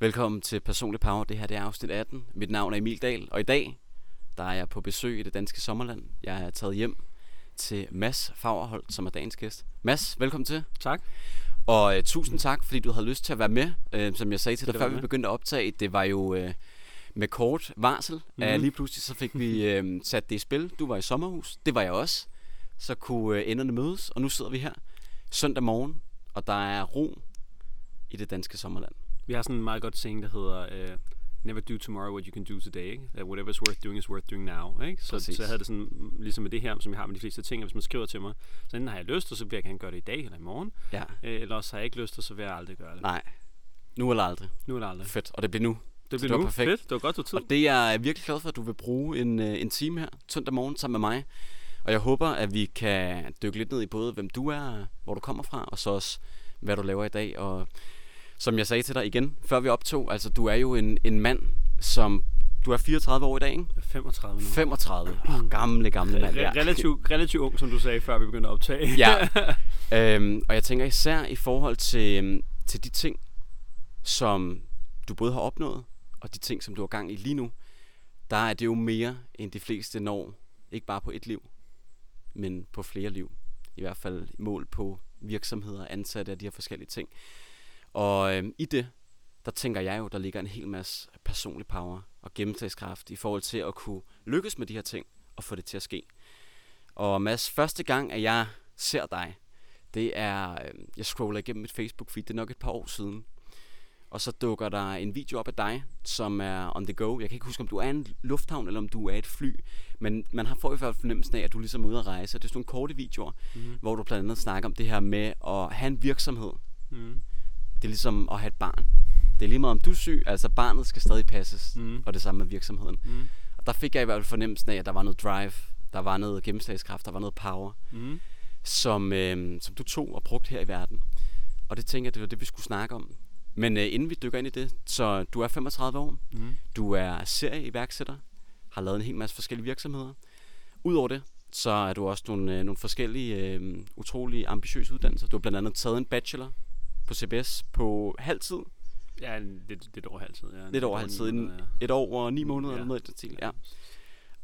Velkommen til Personlig Power. Det her det er afsnit 18. Mit navn er Emil Dahl, og i dag der er jeg på besøg i det danske sommerland. Jeg er taget hjem til Mads Fagerholt, som er dagens gæst. Mads, velkommen til. Tak. Og uh, tusind tak, fordi du havde lyst til at være med. Uh, som jeg sagde til dig, før vi begyndte at optage, det var jo uh, med kort varsel. Mm-hmm. Mhm. lige pludselig så fik vi uh, sat det i spil. Du var i sommerhus, det var jeg også. Så kunne uh, enderne mødes, og nu sidder vi her søndag morgen, og der er ro i det danske sommerland. Vi har sådan en meget godt saying, der hedder uh, Never do tomorrow what you can do today. Ikke? That whatever's worth doing is worth doing now. Ikke? Så, Præcis. så jeg havde det sådan, ligesom med det her, som jeg har med de fleste ting, at hvis man skriver til mig, så enten har jeg lyst, og så vil jeg gerne gøre det i dag eller i morgen, Ja, øh, eller også har jeg ikke lyst, og så vil jeg aldrig gøre det. nej. Nu eller aldrig. Nu eller aldrig. Fedt, og det bliver nu. Det var nu. perfekt. Fedt. Det var godt, du tid. Og det er jeg virkelig glad for, at du vil bruge en, øh, en time her, søndag morgen, sammen med mig. Og jeg håber, at vi kan dykke lidt ned i både, hvem du er, hvor du kommer fra, og så også, hvad du laver i dag. Og som jeg sagde til dig igen, før vi optog, altså du er jo en, en mand, som... Du er 34 år i dag, ikke? Jeg er 35 nu. 35. Oh, gamle, gamle mand. Re- relativt, relativt ung, som du sagde, før vi begyndte at optage. Ja. øhm, og jeg tænker især i forhold til, øhm, til de ting, som du både har opnået, og de ting, som du har gang i lige nu, der er det jo mere, end de fleste når, ikke bare på et liv, men på flere liv. I hvert fald mål på virksomheder, ansatte og de her forskellige ting. Og øhm, i det, der tænker jeg jo, der ligger en hel masse personlig power og gennemslagskraft i forhold til at kunne lykkes med de her ting og få det til at ske. Og Mads, første gang, at jeg ser dig, det er, øh, jeg scroller igennem mit Facebook-feed, det er nok et par år siden. Og så dukker der en video op af dig, som er on the go. Jeg kan ikke huske, om du er en lufthavn, eller om du er et fly. Men man har får i hvert fald fornemmelsen af, at du ligesom er ude at rejse. Det er sådan nogle korte videoer, Mhm. hvor du blandt andet snakker om det her med at have en virksomhed. Mm. Det er ligesom at have et barn. Det er lige meget om du er syg, altså barnet skal stadig passes. Mm. Og det samme med virksomheden. Mm. Og der fik jeg i hvert fald fornemmelsen af, at der var noget drive, der var noget gennemslagskraft, der var noget power Mm. som, øh, som du tog og brugte her i verden. Og det tænker jeg, det var det, vi skulle snakke om. Men øh, inden vi dykker ind i det, så du er 35 år, Mm. du er serieiværksætter, har lavet en hel masse forskellige virksomheder. Udover det, så er du også nogle, øh, nogle forskellige øh, utrolig ambitiøse uddannelser. Du har blandt andet taget en bachelor på CBS på halv tid. Ja, lidt, lidt over halvtid. Ja. Lidt over halv tid. ni En, et år og ni måneder Ja. eller noget stil. Ja.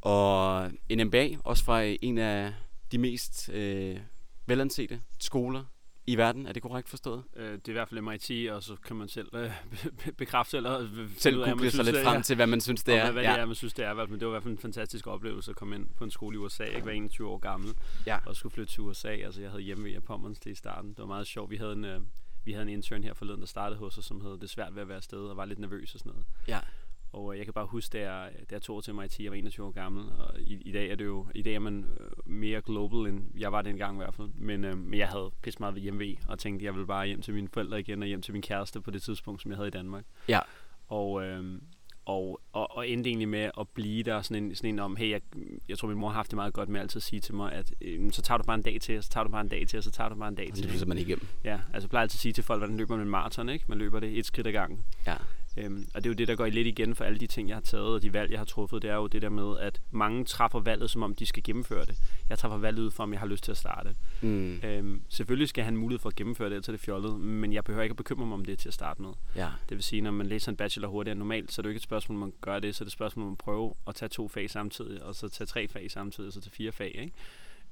Og en MBA, også fra en af de mest øh, velansete skoler i verden. Er det korrekt forstået? Øh, det er i hvert fald MIT, og så kan man selv øh, be- be- bekræfte eller øh, Selv google sig synes, lidt det frem er- til, hvad man synes, det er. Hvad, hvad ja. det er, man synes, det er. Men det var i hvert fald en fantastisk oplevelse at komme ind på en skole i USA. Jeg var 21 år gammel Ja. og skulle flytte til USA. Altså, jeg havde hjemme i Pommerns i starten. Det var meget sjovt. Vi havde en, øh, vi havde en intern her forleden, der startede hos os, som hed Det svært ved at være afsted, og var lidt nervøs og sådan noget. Ja. Og øh, jeg kan bare huske, da jeg, da jeg tog til MIT, jeg var 21 år gammel, og i, i dag er det jo, i dag er man øh, mere global, end jeg var dengang i hvert fald. Men, øh, men jeg havde pisse meget ved hjemme og tænkte, jeg ville bare hjem til mine forældre igen, og hjem til min kæreste på det tidspunkt, som jeg havde i Danmark. Ja. Og, øh, og, og, og endte egentlig med at blive der sådan en, sådan en om, hey, jeg, jeg tror min mor har haft det meget godt med altid at sige til mig, at øh, så tager du bare en dag til, og så tager du bare en dag til, og så tager du bare en dag Og til. det løser man ikke igennem. Ja, altså jeg plejer altid at sige til folk, hvordan løber man en maraton, ikke? Man løber det et skridt ad gangen. Ja. Øhm, og det er jo det, der går lidt igen for alle de ting, jeg har taget, og de valg, jeg har truffet. Det er jo det der med, at mange træffer valget, som om de skal gennemføre det. Jeg træffer valget ud fra, om jeg har lyst til at starte. Mm. Øhm, selvfølgelig skal jeg have en mulighed for at gennemføre det, er det fjollet, men jeg behøver ikke at bekymre mig om det til at starte med. Ja. Det vil sige, når man læser en bachelor hurtigere normalt, så er det jo ikke et spørgsmål, om man gør det, så er det et spørgsmål, om man prøver at tage to fag samtidig, og så tage tre fag samtidig, og så tage fire fag, ikke?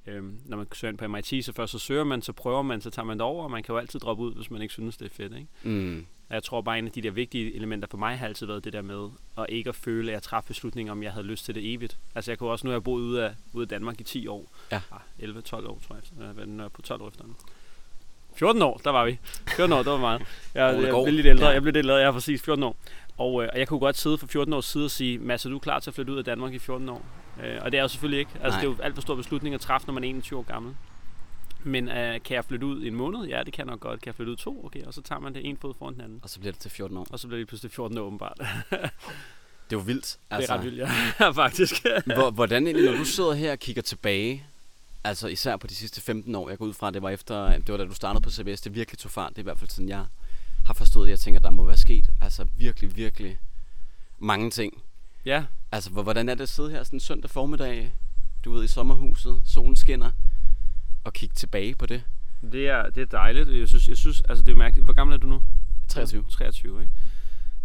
Øhm, når man søger ind på MIT, så først så søger man, så prøver man, så tager man det over, og man kan jo altid droppe ud, hvis man ikke synes, det er fedt, ikke? Mm. Og jeg tror bare, en af de der vigtige elementer for mig har altid været det der med, at ikke at føle, at jeg træffede beslutninger, om jeg havde lyst til det evigt. Altså jeg kunne også, nu har jeg boet ude af, ude af Danmark i 10 år. Ja. Ah, 11-12 år, tror jeg. Jeg er nu er på 12 år efter 14 år, der var vi. 14 år, det var meget. Jeg, jeg går. blev lidt ældre, Ja. jeg blev lidt ældre, jeg er præcis 14 år. Og, øh, og jeg kunne godt sidde for 14 år siden og sige, Mads, er du klar til at flytte ud af Danmark i 14 år? Øh, og det er jeg jo selvfølgelig ikke. Altså, Nej. det er jo alt for stor beslutning at træffe, når man er 21 år gammel. Men øh, kan jeg flytte ud i en måned? Ja, det kan jeg nok godt. Kan jeg flytte ud to? Okay, og så tager man det en fod foran den anden. Og så bliver det til 14 år. Og så bliver det pludselig 14 år åbenbart. Det er jo vildt. Altså, det er ret vildt, ja. faktisk. hvor, hvordan egentlig, når du sidder her og kigger tilbage, altså især på de sidste 15 år, jeg går ud fra, det var efter, det var da du startede på CBS, det virkelig tog fart, det er i hvert fald sådan, jeg har forstået det, jeg tænker, der må være sket, altså virkelig, virkelig mange ting. ja, Altså, hvor- hvordan er det at sidde her sådan en søndag formiddag, du ved, i sommerhuset, solen skinner, og kigge tilbage på det? det er, det er dejligt. Jeg synes, jeg synes, altså det er mærkeligt. Hvor gammel er du nu? 23. 23, ikke?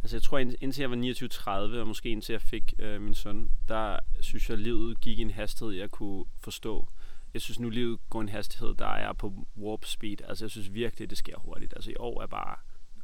Altså jeg tror, ind- indtil jeg var 29-30, og måske indtil jeg fik øh, min søn, der synes jeg, livet gik i en hastighed, jeg kunne forstå. Jeg synes nu, livet går i en hastighed, der er på warp speed. Altså jeg synes virkelig, det sker hurtigt. Altså i år er bare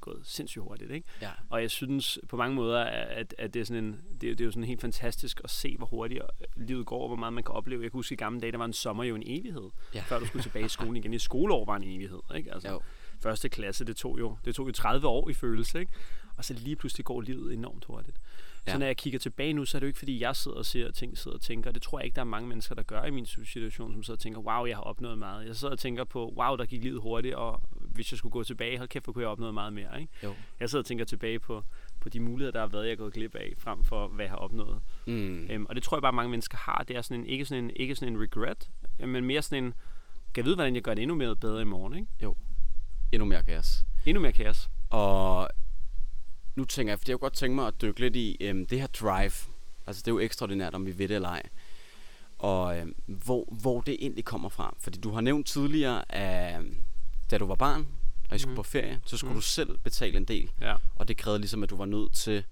gået sindssygt hurtigt, ikke? Ja. Og jeg synes på mange måder, at, at det, er sådan en, det, er- det er jo sådan helt fantastisk at se, hvor hurtigt øh, livet går, og hvor meget man kan opleve. Jeg kan huske i gamle dage, der var en sommer jo en evighed, Ja. før du skulle tilbage i skolen igen. I skoleår var en evighed, ikke? Altså, Jo. første klasse, det tog, jo, det tog jo 30 år i følelse, ikke? Og så lige pludselig går livet enormt hurtigt. Ja. Ja. Så når jeg kigger tilbage nu, så er det jo ikke fordi, jeg sidder og ser ting, sidder og tænker. Det tror jeg ikke, der er mange mennesker, der gør i min situation, som sidder og tænker, wow, jeg har opnået meget. Jeg sidder og tænker på, wow, der gik livet hurtigt, og hvis jeg skulle gå tilbage, hold kæft, hvor kunne jeg opnået meget mere. Ikke? Jo. Jeg sidder og tænker tilbage på, på de muligheder, der har været, jeg er gået glip af, frem for hvad jeg har opnået. Mm. Øhm, og det tror jeg bare, mange mennesker har. Det er sådan en, ikke, sådan en, ikke sådan en regret, øh, men mere sådan en, kan jeg vide, hvordan jeg gør det endnu mere bedre i morgen. Ikke? Endnu mere gas. Endnu mere kaos. Og nu tænker jeg, fordi jeg kunne godt tænke mig at dykke lidt i øhm, det her drive. Altså det er jo ekstraordinært, om vi ved det eller ej. Og øhm, hvor, hvor det egentlig kommer fra. Fordi du har nævnt tidligere, at øhm, da du var barn, og I skulle Mhm. på ferie, så skulle Mhm. du selv betale en del. Ja. Og det krævede ligesom, at du var nødt til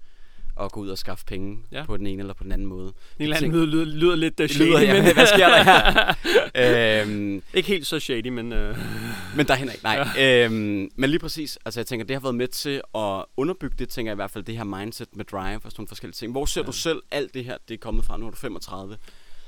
at gå ud og skaffe penge Ja. på den ene eller på den anden måde. En eller anden tænk- lyder, lyder, lidt uh, shady, lyder, ja, men hvad sker der her? øhm, ikke helt så shady, men... Uh, Men derhen ikke, nej. Ja. Øhm, men lige præcis, altså jeg tænker, det har været med til at underbygge det, tænker jeg i hvert fald, det her mindset med drive og sådan nogle forskellige ting. Hvor ser. Ja. du selv alt det her, det er kommet fra? Nu er du 35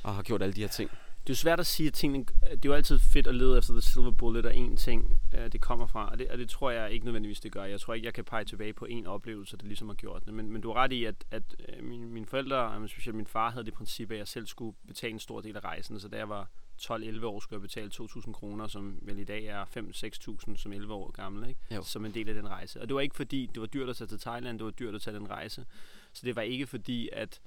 og har gjort alle de her ting. Det er jo svært at sige, at tingene... Det er jo altid fedt at lede efter the silver bullet, og én ting, uh, det kommer fra. Og det, og det tror jeg ikke nødvendigvis, det gør. Jeg tror ikke, jeg kan pege tilbage på en oplevelse, der ligesom har gjort det. Men, men du har ret i, at, at øh, mine, mine forældre, og specielt min far, havde det princip, at jeg selv skulle betale en stor del af rejsen. Så da jeg var 12-11 år, skulle jeg betale 2.000 kroner, som vel i dag er 5-6.000 som 11 år gammel, ikke? Jo. som en del af den rejse. Og det var ikke fordi, det var dyrt at tage til Thailand, det var dyrt at tage den rejse. Så det var ikke fordi, at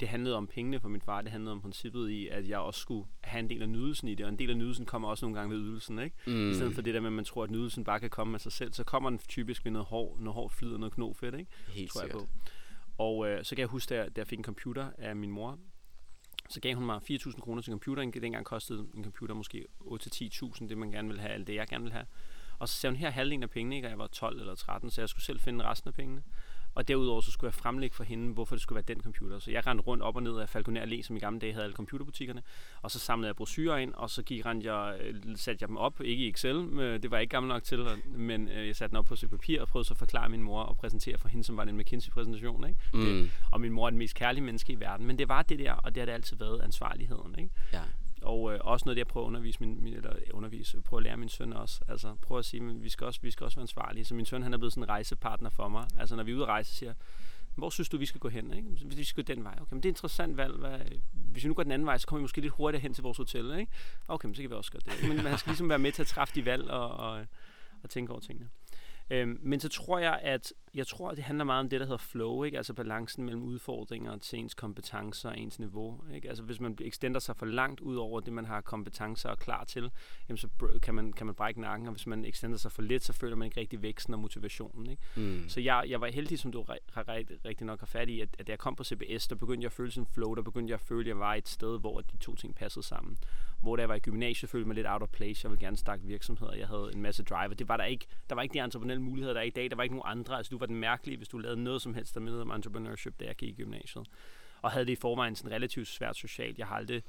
det handlede om pengene for min far, det handlede om princippet i, at jeg også skulle have en del af nydelsen i det, og en del af nydelsen kommer også nogle gange ved ydelsen, ikke? Mm. I stedet for det der med, at man tror, at nydelsen bare kan komme af sig selv, så kommer den typisk ved noget hård, noget hård flid og noget knofedt, ikke? Helt tror jeg sikkert. på. Og øh, så kan jeg huske, da jeg, da jeg fik en computer af min mor, så gav hun mig 4.000 kroner til computeren. Dengang kostede en computer måske 8-10.000, det man gerne vil have, eller det jeg gerne vil have. Og så sagde hun, her er halvdelen af pengene, ikke? og jeg var 12 eller 13, så jeg skulle selv finde resten af pengene. Og derudover så skulle jeg fremlægge for hende, hvorfor det skulle være den computer. Så jeg rendte rundt op og ned af Falconer Allé, som i gamle dage havde alle computerbutikkerne. Og så samlede jeg brochurer ind, og så gik rendte jeg, øh, satte jeg dem op, ikke i Excel, men det var jeg ikke gammel nok til, men øh, jeg satte dem op på stykke papir og prøvede så at forklare min mor og præsentere for hende, som var en McKinsey-præsentation. Ikke? Mm. Og min mor er den mest kærlige menneske i verden. Men det var det der, og det har det altid været, ansvarligheden. Ikke? Ja. Og øh, også noget, det jeg prøver at undervise, min, min, eller øh, undervise, prøve at lære min søn også. Altså prøve at sige, at vi skal, også, vi skal også være ansvarlige. Så min søn, han er blevet sådan en rejsepartner for mig. Altså når vi er ude at rejse, siger hvor synes du, vi skal gå hen? Ikke? Hvis vi skal gå den vej. Okay, men det er et interessant valg. Hvad, hvis vi nu går den anden vej, så kommer vi måske lidt hurtigere hen til vores hotel. Ikke? Okay, men så kan vi også gøre det. Men man skal ligesom være med til at træffe de valg og, og, og tænke over tingene. Øhm, men så tror jeg, at jeg tror, at det handler meget om det, der hedder flow, ikke? altså balancen mellem udfordringer til ens kompetencer og ens niveau. Ikke? Altså hvis man extender sig for langt ud over det, man har kompetencer og klar til, jamen, så kan man, kan man brække nakken, og hvis man extender sig for lidt, så føler man ikke rigtig væksten og motivationen. Ikke? Mm. Så jeg, jeg var heldig, som du har rigtig, rigtig nok har fat i, at, at da jeg kom på CBS, der begyndte jeg at føle sådan flow, der begyndte jeg at føle, at jeg var et sted, hvor de to ting passede sammen. Hvor da jeg var i gymnasiet, følte mig lidt out of place. Jeg ville gerne starte virksomheder. Jeg havde en masse drive, og det var der ikke. Der var ikke de entreprenelle muligheder, der er i dag. Der var ikke nogen andre. Altså, du var den mærkelige, hvis du lavede noget som helst, der mindede om entrepreneurship, da jeg gik i gymnasiet. Og havde det i forvejen sådan relativt svært socialt. Jeg har aldrig,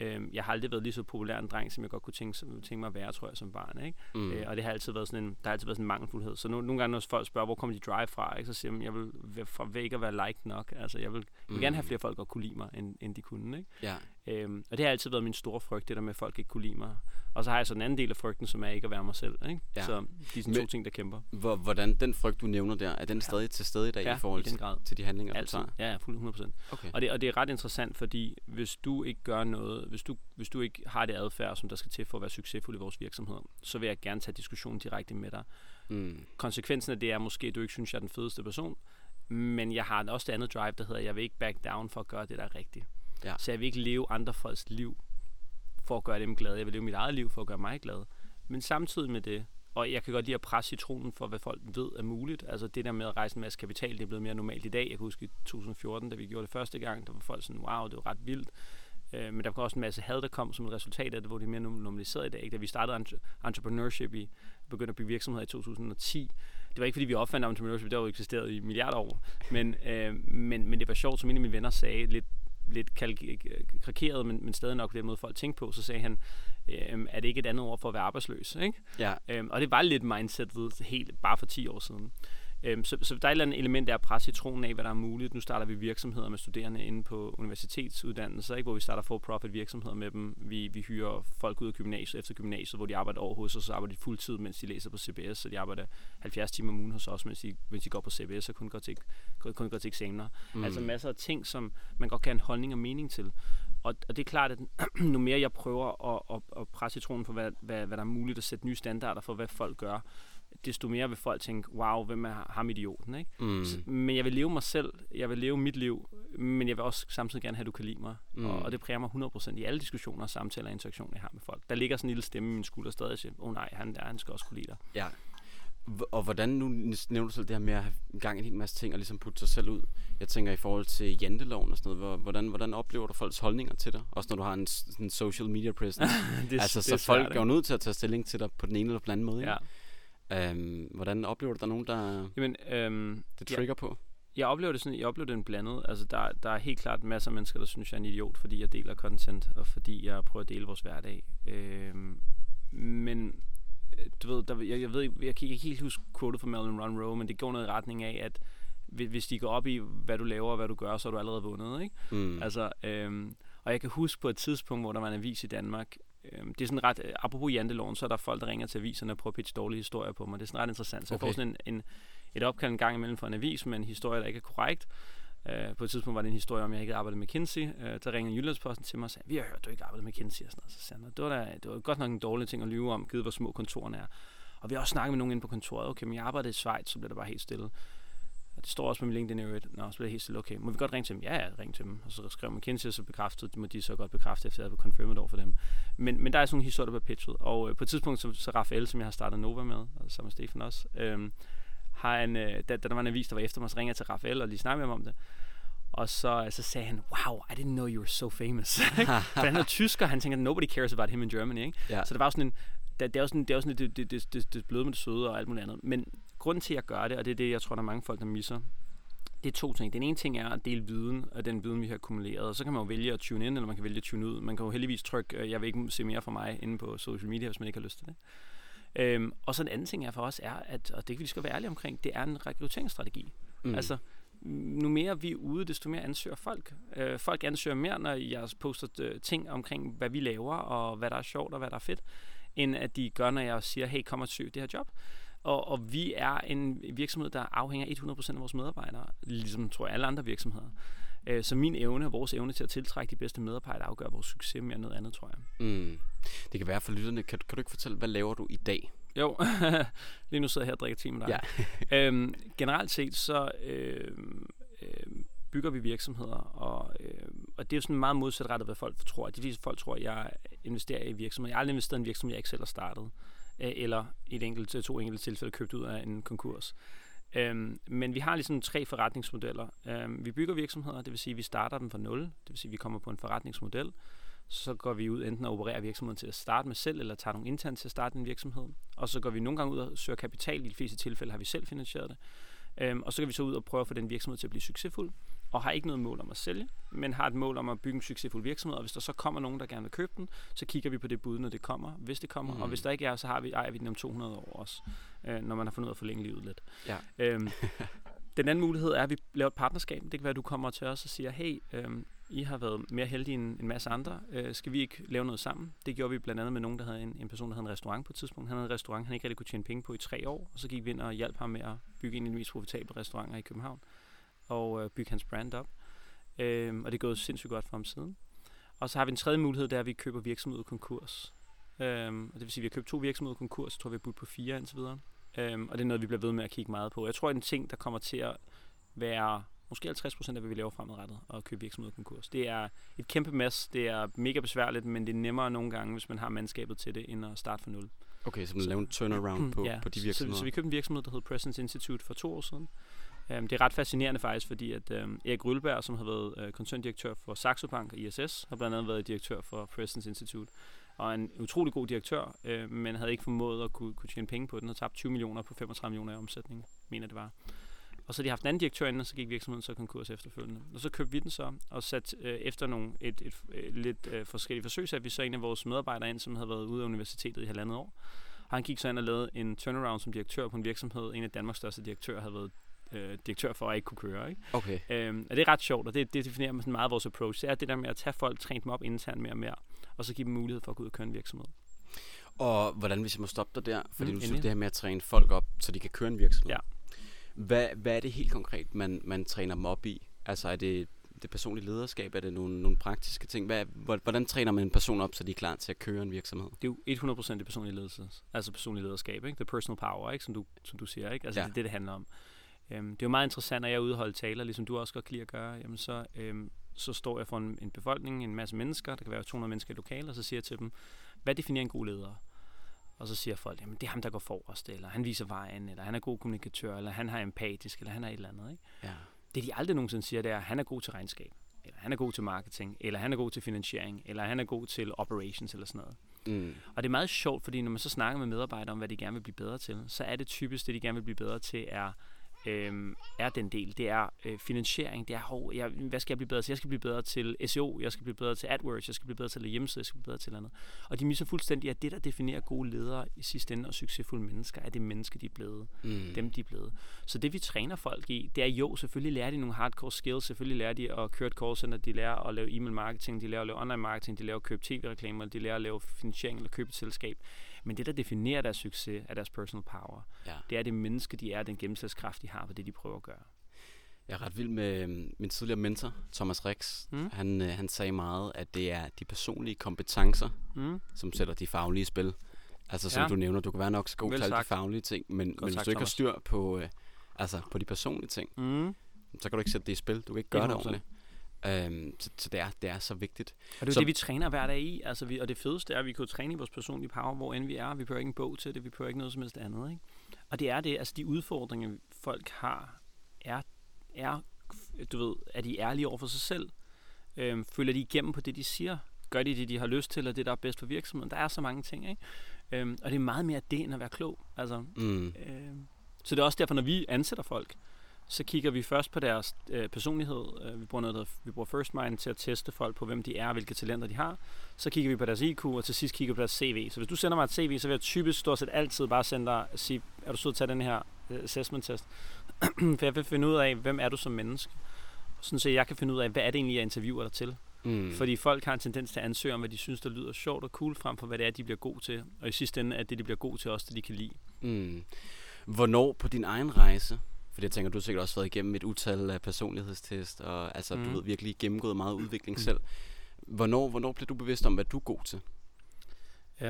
Øhm, jeg har aldrig været lige så populær en dreng, som jeg godt kunne tænke, tænke mig at være, tror jeg, som barn. Ikke? Mm. Mm. Øh, og det har altid været sådan en, der har altid været sådan en mangelfuldhed. Så nu, nogle gange, når folk spørger, hvor kommer de drive fra, ikke? så siger jeg, jeg vil fra ikke at være liked nok. Altså, jeg vil, jeg vil gerne have Mm. flere folk, der kunne lide mig, end, end de kunne. Ikke? Ja. Øhm, og det har altid været min store frygt, det der med, at folk ikke kunne lide mig. Og så har jeg så en anden del af frygten, som er ikke at være mig selv. Ikke? Ja. Så de er sådan Men- to ting, der kæmper. Hvor, hvordan den frygt, du nævner der, er den stadig til stede i dag Ja, i forhold i den til, grad. til de handlinger, du Altid. tager? Ja, ja, fuldt 100%. Okay. Og det, og det er ret interessant, fordi hvis du ikke gør noget, hvis du, hvis du ikke har det adfærd, som der skal til for at være succesfuld i vores virksomhed, så vil jeg gerne tage diskussionen direkte med dig. Mm. Konsekvensen af det er måske, at du ikke synes, jeg er den fedeste person, men jeg har også det andet drive, der hedder, jeg vil ikke back down for at gøre det, der er rigtigt. Ja. Så jeg vil ikke leve andre folks liv for at gøre dem glade. Jeg vil leve mit eget liv for at gøre mig glad. Men samtidig med det, og jeg kan godt lide at presse citronen for, hvad folk ved er muligt. Altså det der med at rejse en masse kapital, det er blevet mere normalt i dag. Jeg kan huske i 2014, da vi gjorde det første gang, der var folk sådan, wow, det var ret vildt. Øh, men der var også en masse had, der kom som et resultat af det, hvor det er mere normaliseret i dag. Ikke? Da vi startede entrepreneurship i, begyndte at bygge virksomheder i 2010, det var ikke fordi, vi opfandt entrepreneurship, det har jo eksisteret i milliarder år. Men, øh, men, men det var sjovt, som en af mine venner sagde, lidt, lidt karikeret, men, men stadig nok den måde, folk tænkte på, så sagde han, øh, er det ikke et andet ord for at være arbejdsløs? Ikke? Ja. Øh, og det var lidt mindsetet helt bare for 10 år siden. Øhm, så, så der er et eller andet element der at presse citronen af, hvad der er muligt. Nu starter vi virksomheder med studerende inde på universitetsuddannelser, ikke? hvor vi starter for-profit virksomheder med dem. Vi, vi hyrer folk ud af gymnasiet efter gymnasiet, hvor de arbejder over hos os, så arbejder de fuldtid, mens de læser på CBS, så de arbejder 70 timer om ugen hos os, mens de, mens de går på CBS og kun går til, kun går til eksamener. Mm. Altså masser af ting, som man godt kan have en holdning og mening til. Og, og det er klart, at nu mere jeg prøver at, at, at presse citronen for, hvad, hvad, hvad der er muligt at sætte nye standarder for, hvad folk gør, desto mere vil folk tænke, wow, hvem er ham idioten, ikke? Mm. Så, men jeg vil leve mig selv, jeg vil leve mit liv, men jeg vil også samtidig gerne have, at du kan lide mig. Mm. Og, og det præger mig 100% i alle diskussioner, samtaler og interaktioner, jeg har med folk. Der ligger sådan en lille stemme i min skulder stadig og siger, åh oh, nej, han, der, han skal også kunne lide dig. Ja. Og hvordan, nu nævner du selv det her med at have gang i en hel masse ting og ligesom putte sig selv ud. Jeg tænker i forhold til janteloven og sådan noget, hvordan, hvordan oplever du folks holdninger til dig? Også når du har en, en social media presence. det, altså, det så folk er jo nødt til at tage stilling til dig på den ene eller den anden måde. Ikke? Øhm, hvordan oplever du, der er nogen, der Jamen, øhm, det trigger ja, på? Jeg oplever det sådan, jeg oplever det blandet. Altså, der, der er helt klart masser af mennesker, der synes, jeg er en idiot, fordi jeg deler content, og fordi jeg prøver at dele vores hverdag. Øhm, men øh, du ved, der, jeg, jeg ved ikke, jeg kan ikke helt huske quotet fra Marilyn Monroe, men det går noget i retning af, at hvis de går op i, hvad du laver og hvad du gør, så har du allerede vundet, ikke? Mm. Altså, øhm, og jeg kan huske på et tidspunkt, hvor der var en avis i Danmark, det er sådan ret, øh, apropos janteloven, så er der folk, der ringer til aviserne og prøver at pitche dårlige historier på mig. Det er sådan ret interessant. Så okay. jeg får sådan en, en, et opkald en gang imellem for en avis med en historie, der ikke er korrekt. Uh, på et tidspunkt var det en historie om, at jeg ikke havde arbejdet med Kinsey. Uh, der ringede Jyllandsposten til mig og sagde, vi har hørt, du ikke arbejdede med Kinsey. Og sådan noget. Så sagde det var, da, det var godt nok en dårlig ting at lyve om, givet hvor små kontorerne er. Og vi har også snakket med nogen inde på kontoret. Okay, men jeg arbejdede i Schweiz, så blev det bare helt stille. Det står også på min LinkedIn i Nå, så blev det helt stille. Okay, må vi godt ringe til dem? Ja, ja, ring til dem. Og så skrev McKinsey, og så bekræftede, det må de så godt bekræfte, efter jeg havde confirmed over for dem. Men, men der er sådan en historie, der bliver pitchet. Og øh, på et tidspunkt, så, så Rafael, som jeg har startet Nova med, og sammen med Stefan også, øh, har en, øh, da, da, der var en avis, der var efter mig, så ringer jeg til Rafael og lige snakkede med ham om det. Og så, så sagde han, wow, I didn't know you were so famous. For han er tysker, han tænker, nobody cares about him in Germany. Ikke? Yeah. Så det var sådan en, det, det er jo sådan, det er jo sådan det, det, det, det, det bløde med det søde og alt muligt andet. Men grunden til, at jeg gør det, og det er det, jeg tror, der er mange folk, der misser, det er to ting. Den ene ting er at dele viden, og den viden, vi har akkumuleret. Og så kan man jo vælge at tune ind, eller man kan vælge at tune ud. Man kan jo heldigvis trykke, øh, jeg vil ikke se mere fra mig inde på social media, hvis man ikke har lyst til det. Øhm, og så en anden ting er for os, er, at, og det kan vi skal være ærlige omkring, det er en rekrutteringsstrategi. Mm. Altså, nu mere vi er ude, desto mere ansøger folk. Øh, folk ansøger mere, når jeg poster øh, ting omkring, hvad vi laver, og hvad der er sjovt, og hvad der er fedt, end at de gør, når jeg siger, hey, kom og søg det her job. Og, og vi er en virksomhed, der afhænger 100% af vores medarbejdere, ligesom tror jeg alle andre virksomheder. Øh, så min evne og vores evne til at tiltrække de bedste medarbejdere afgør vores succes mere end noget andet, tror jeg. Mm. Det kan være for lytterne. Kan, kan du ikke fortælle, hvad laver du i dag? Jo, lige nu sidder jeg her og drikker te med dig. Ja. øhm, generelt set så øh, øh, bygger vi virksomheder, og, øh, og det er jo sådan meget modsatrettet, hvad folk tror. De fleste folk tror, at jeg investerer i virksomheder. Jeg har aldrig investeret i en virksomhed, jeg ikke selv har startet. Øh, eller i et enkelt, to enkelte tilfælde købt ud af en konkurs. Øhm, men vi har ligesom tre forretningsmodeller. Øhm, vi bygger virksomheder, det vil sige, at vi starter dem fra nul. Det vil sige, at vi kommer på en forretningsmodel. Så går vi ud enten og opererer virksomheden til at starte med selv, eller tager nogle internt til at starte en virksomhed. Og så går vi nogle gange ud og søger kapital. I de fleste tilfælde har vi selv finansieret det. Øhm, og så kan vi så ud og prøve at få den virksomhed til at blive succesfuld og har ikke noget mål om at sælge, men har et mål om at bygge en succesfuld virksomhed, og hvis der så kommer nogen, der gerne vil købe den, så kigger vi på det bud, når det kommer, hvis det kommer, mm. og hvis der ikke er, så har vi, ejer vi den om 200 år også, øh, når man har fundet ud af at forlænge livet lidt. Ja. Øhm, den anden mulighed er, at vi laver et partnerskab. Det kan være, at du kommer til os og siger, hey, øhm, I har været mere heldige end en masse andre. Øh, skal vi ikke lave noget sammen? Det gjorde vi blandt andet med nogen, der havde en, en person, der havde en restaurant på et tidspunkt. Han havde en restaurant, han ikke rigtig kunne tjene penge på i tre år, og så gik vi ind og hjalp ham med at bygge en af de mest profitable restauranter i København og øh, bygge hans brand op. Øh, og det er gået sindssygt godt for ham siden. Og så har vi en tredje mulighed, det er, at vi køber virksomhed konkurs. Øhm, og det vil sige, at vi har købt to virksomheder konkurs, tror, vi har budt på fire indtil videre. Øhm, og det er noget, vi bliver ved med at kigge meget på. Jeg tror, er en ting, der kommer til at være måske 50 procent af, hvad vi laver fremadrettet, at købe virksomhed konkurs. Det er et kæmpe mas, det er mega besværligt, men det er nemmere nogle gange, hvis man har mandskabet til det, end at starte fra nul. Okay, så man laver en turnaround på, ja, på de virksomheder? Så, så vi købte en virksomhed, der hed Presence Institute for to år siden, Øhm, det er ret fascinerende faktisk, fordi at øhm, Erik Rylberg, som har været øh, koncerndirektør for Saxo Bank og ISS, har blandt andet været direktør for Presence Institute. og en utrolig god direktør, øh, men havde ikke formået at kunne, kunne tjene penge på den, og tabt 20 millioner på 35 millioner i omsætning, mener det var. Og så har de haft en anden direktør inden, og så gik virksomheden så konkurs efterfølgende. Og så købte vi den så, og sat øh, efter nogle et, et, et, lidt øh, forskellige forsøg, så vi så en af vores medarbejdere ind, som havde været ude af universitetet i halvandet år. Og han gik så ind og lavede en turnaround som direktør på en virksomhed. En af Danmarks største direktører havde været øh, direktør for at ikke kunne køre. Ikke? Okay. Øhm, og det er ret sjovt, og det, det definerer sådan meget vores approach. Det er det der med at tage folk, træne dem op internt mere og mere, og så give dem mulighed for at gå ud og køre en virksomhed. Og hvordan, hvis jeg må stoppe dig der, fordi Mm, du synes det her med at træne folk op, så de kan køre en virksomhed. Ja. Hvad, hvad er det helt konkret, man, man træner dem op i? Altså er det det personlige lederskab? Er det nogle, nogle praktiske ting? Hvad, hvor- hvordan træner man en person op, så de er klar til at køre en virksomhed? Det er jo 100% det personlige ledelse, altså personlig lederskab, ikke? The personal power, ikke? Som, du, som du siger, ikke? Altså ja. det er det, det handler om. Øhm, det er jo meget interessant, når jeg er holde taler, ligesom du også godt kan lide at gøre, jamen så, øhm, så står jeg for en, en befolkning, en masse mennesker, der kan være 200 mennesker i lokalet, og så siger jeg til dem, hvad definerer en god leder? Og så siger folk, jamen det er ham, der går forrest, eller han viser vejen, eller han er god kommunikatør, eller han har empatisk, eller han er et eller andet, ikke? Ja. Det de aldrig nogensinde siger, det er, at han er god til regnskab, eller han er god til marketing, eller han er god til finansiering, eller han er god til operations, eller sådan noget. Mm. Og det er meget sjovt, fordi når man så snakker med medarbejdere om, hvad de gerne vil blive bedre til, så er det typisk, det de gerne vil blive bedre til, er, øhm, er den del. Det er øh, finansiering, det er, hov, jeg, hvad skal jeg blive bedre til? Jeg skal blive bedre til SEO, jeg skal blive bedre til AdWords, jeg skal blive bedre til at hjemmeside, jeg skal blive bedre til andet. Og de misser fuldstændig, at det, der definerer gode ledere i sidste ende og succesfulde mennesker, er det menneske, de er blevet. Mm. Dem, de er blevet. Så det, vi træner folk i, det er jo, selvfølgelig lærer de nogle hardcore skills, selvfølgelig lærer de at køre et callcenter, de lærer at lave e-mail marketing, de lærer at lave online marketing, de lærer at købe tv-reklamer, de lærer at lave finansiering eller købe et selskab. Men det, der definerer deres succes, er deres personal power. Ja. Det er det menneske, de er, den gennemslagskraft, de har på det, de prøver at gøre. Jeg er ret vild med øhm, min tidligere mentor, Thomas Rix. Mm. Han, øh, han sagde meget, at det er de personlige kompetencer, Mm. som sætter de faglige spil. Altså som Ja. du nævner, du kan være nok så god til alle de faglige ting, men, men hvis sagt, du ikke har styr på, øh, altså, på de personlige ting, Mm. så kan du ikke sætte det i spil. Du kan ikke gøre det 100%. ordentligt. Øhm, så, så det, er, det er så vigtigt. Og det er Så- det, vi træner hver dag i. Altså, vi, og det fedeste er, at vi kan træne i vores personlige power, hvor end vi er. Vi behøver ikke en bog til det, vi behøver ikke noget som helst andet. Ikke? Og det er det, altså de udfordringer, folk har, er, er du ved, er de ærlige over for sig selv? Øhm, følger de igennem på det, de siger? Gør de det, de har lyst til, og det, der er bedst for virksomheden? Der er så mange ting, ikke? Øhm, og det er meget mere det, end at være klog. Altså, Mm. Øhm, så det er også derfor, når vi ansætter folk, så kigger vi først på deres øh, personlighed. Øh, vi, bruger noget, der, vi bruger First Mind til at teste folk på, hvem de er, hvilke talenter de har. Så kigger vi på deres IQ, og til sidst kigger vi på deres CV. Så hvis du sender mig et CV, så vil jeg typisk stort set altid bare sende dig og sige, er du sød at tage den her øh, assessment test? For jeg vil finde ud af, hvem er du som menneske? Sådan så jeg kan finde ud af, hvad er det egentlig, jeg interviewer dig til? Mm. Fordi folk har en tendens til at ansøge om, hvad de synes, der lyder sjovt og cool, frem for hvad det er, de bliver god til. Og i sidste ende er det, de bliver god til, også det, de kan lide. Mm. Hvornår på din egen rejse, fordi jeg tænker, du har sikkert også været igennem et utal af personlighedstest, og altså, mm. du ved virkelig gennemgået meget udvikling selv. Hvornår, hvornår blev du bevidst om, hvad du er god til?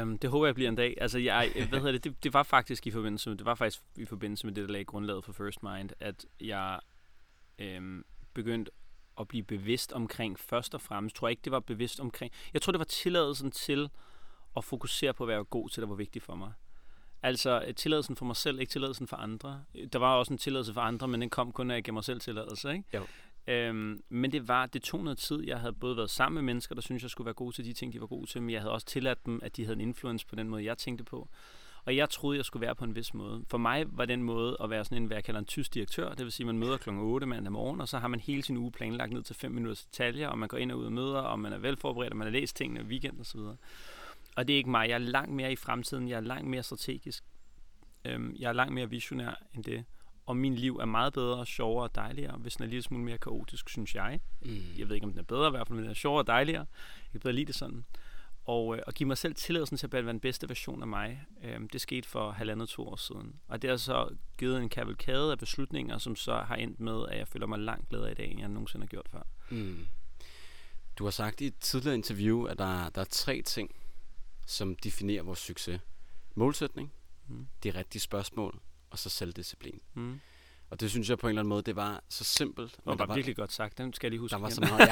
Um, det håber jeg bliver en dag. Altså, jeg, hvad hedder det? det? Det var faktisk i forbindelse med, det var faktisk i forbindelse med det, der lagde grundlaget for First Mind, at jeg øhm, begyndte at blive bevidst omkring, først og fremmest, tror jeg ikke, det var bevidst omkring, jeg tror, det var tilladelsen til at fokusere på, hvad jeg var god til, der var vigtigt for mig. Altså øh, tilladelsen for mig selv, ikke tilladelsen for andre. Der var også en tilladelse for andre, men den kom kun, når jeg gav mig selv tilladelse. Ikke? Jo. Øhm, men det var, det tog noget tid. Jeg havde både været sammen med mennesker, der synes jeg skulle være gode til de ting, de var gode til, men jeg havde også tilladt dem, at de havde en influence på den måde, jeg tænkte på. Og jeg troede, jeg skulle være på en vis måde. For mig var den måde at være sådan en, hvad jeg kalder en tysk direktør. Det vil sige, at man møder kl. 8 mandag morgen, og så har man hele sin uge planlagt ned til 5 minutters detaljer, og man går ind og ud og møder, og man er velforberedt, og man har læst tingene i weekend og så videre. Og det er ikke mig. Jeg er langt mere i fremtiden. Jeg er langt mere strategisk. Øhm, jeg er langt mere visionær end det. Og min liv er meget bedre, sjovere og dejligere, hvis den er en lille smule mere kaotisk, synes jeg. Mm. Jeg ved ikke, om den er bedre i hvert fald, men den er sjovere og dejligere. Jeg kan bedre lide det sådan. Og, øh, og give mig selv tilladelsen til at være den bedste version af mig. Øhm, det skete for halvandet to år siden. Og det har så givet en kavalkade af beslutninger, som så har endt med, at jeg føler mig langt bedre i dag, end jeg nogensinde har gjort før. Mm. Du har sagt i et tidligere interview, at der, der er tre ting, som definerer vores succes. Målsætning, Mm. de rigtige spørgsmål, og så selvdisciplin. Mm. Og det synes jeg på en eller anden måde, det var så simpelt. Det var var, virkelig godt sagt. Den skal jeg lige huske der var igen. så meget,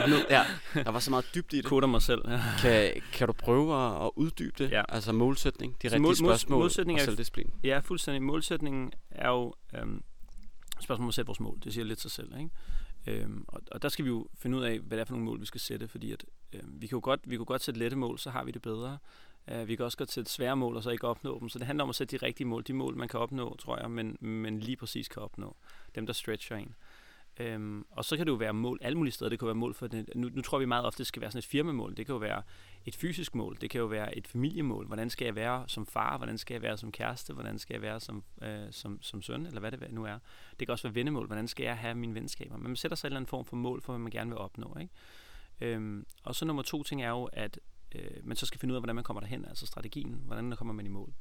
ja, ned, ja, der var så meget dybt i det. Koder mig selv. Ja. Kan, kan du prøve at, at uddybe det? Ja. Altså målsætning, de rigtige mål- spørgsmål målsætning og er- selvdisciplin. Ja, fuldstændig. Målsætningen er jo, øhm, spørgsmål om at sætte vores mål. Det siger lidt sig selv. Ikke? Øhm, og, og der skal vi jo finde ud af, hvad det er for nogle mål, vi skal sætte, fordi at, øhm, vi, kan jo godt, vi kan godt sætte lette mål, så har vi det bedre. Øh, vi kan også godt sætte svære mål, og så ikke opnå dem. Så det handler om at sætte de rigtige mål. De mål, man kan opnå, tror jeg, men, men lige præcis kan opnå. Dem, der stretcher en. Øhm, og så kan det jo være mål alle mulige steder. Det kan være mål for den, Nu, nu tror vi meget ofte, det skal være sådan et firmamål. Det kan jo være et fysisk mål. Det kan jo være et familiemål. Hvordan skal jeg være som far? Hvordan skal jeg være som kæreste? Hvordan skal jeg være som, øh, som, som søn? Eller hvad det nu er. Det kan også være vennemål. Hvordan skal jeg have mine venskaber? Man sætter sig en eller anden form for mål for, hvad man gerne vil opnå. Ikke? Øhm, og så nummer to ting er jo, at øh, man så skal finde ud af, hvordan man kommer derhen. Altså strategien. Hvordan kommer man i mål?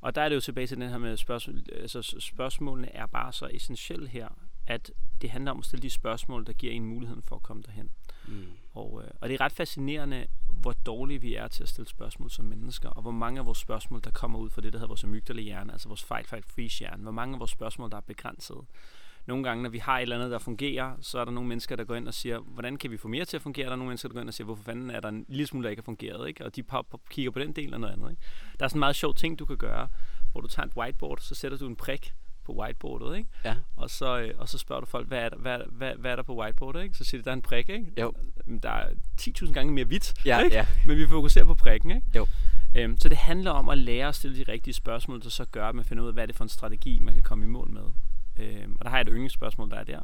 Og der er det jo tilbage til den her med spørgsmål, altså spørgsmålene er bare så essentielle her, at det handler om at stille de spørgsmål, der giver en muligheden for at komme derhen. Mm. Og, øh, og det er ret fascinerende, hvor dårlige vi er til at stille spørgsmål som mennesker, og hvor mange af vores spørgsmål, der kommer ud fra det, der hedder vores amygdala hjerne, altså vores fight, fight, freeze hjerne, hvor mange af vores spørgsmål, der er begrænset. Nogle gange, når vi har et eller andet, der fungerer, så er der nogle mennesker, der går ind og siger, hvordan kan vi få mere til at fungere? Der er nogle mennesker, der går ind og siger, hvorfor fanden er der en lille smule, der ikke har fungeret? Ikke? Og de kigger på den del eller noget andet. Ikke? Der er sådan en meget sjov ting, du kan gøre, hvor du tager et whiteboard, så sætter du en prik på whiteboardet, ikke? Ja. Og så, øh, og så spørger du folk, hvad er, der, hvad, hvad, hvad er der på whiteboardet, ikke? Så siger de, der er en prik, ikke? Jo. Der er 10.000 gange mere hvidt, ja, ikke? Ja. Men vi fokuserer på prikken, ikke? Jo. Øhm, så det handler om at lære at stille de rigtige spørgsmål, der så gør, at man finder ud af, hvad er det for en strategi, man kan komme i mål med. Øhm, og der har jeg et yndlingsspørgsmål, der er der.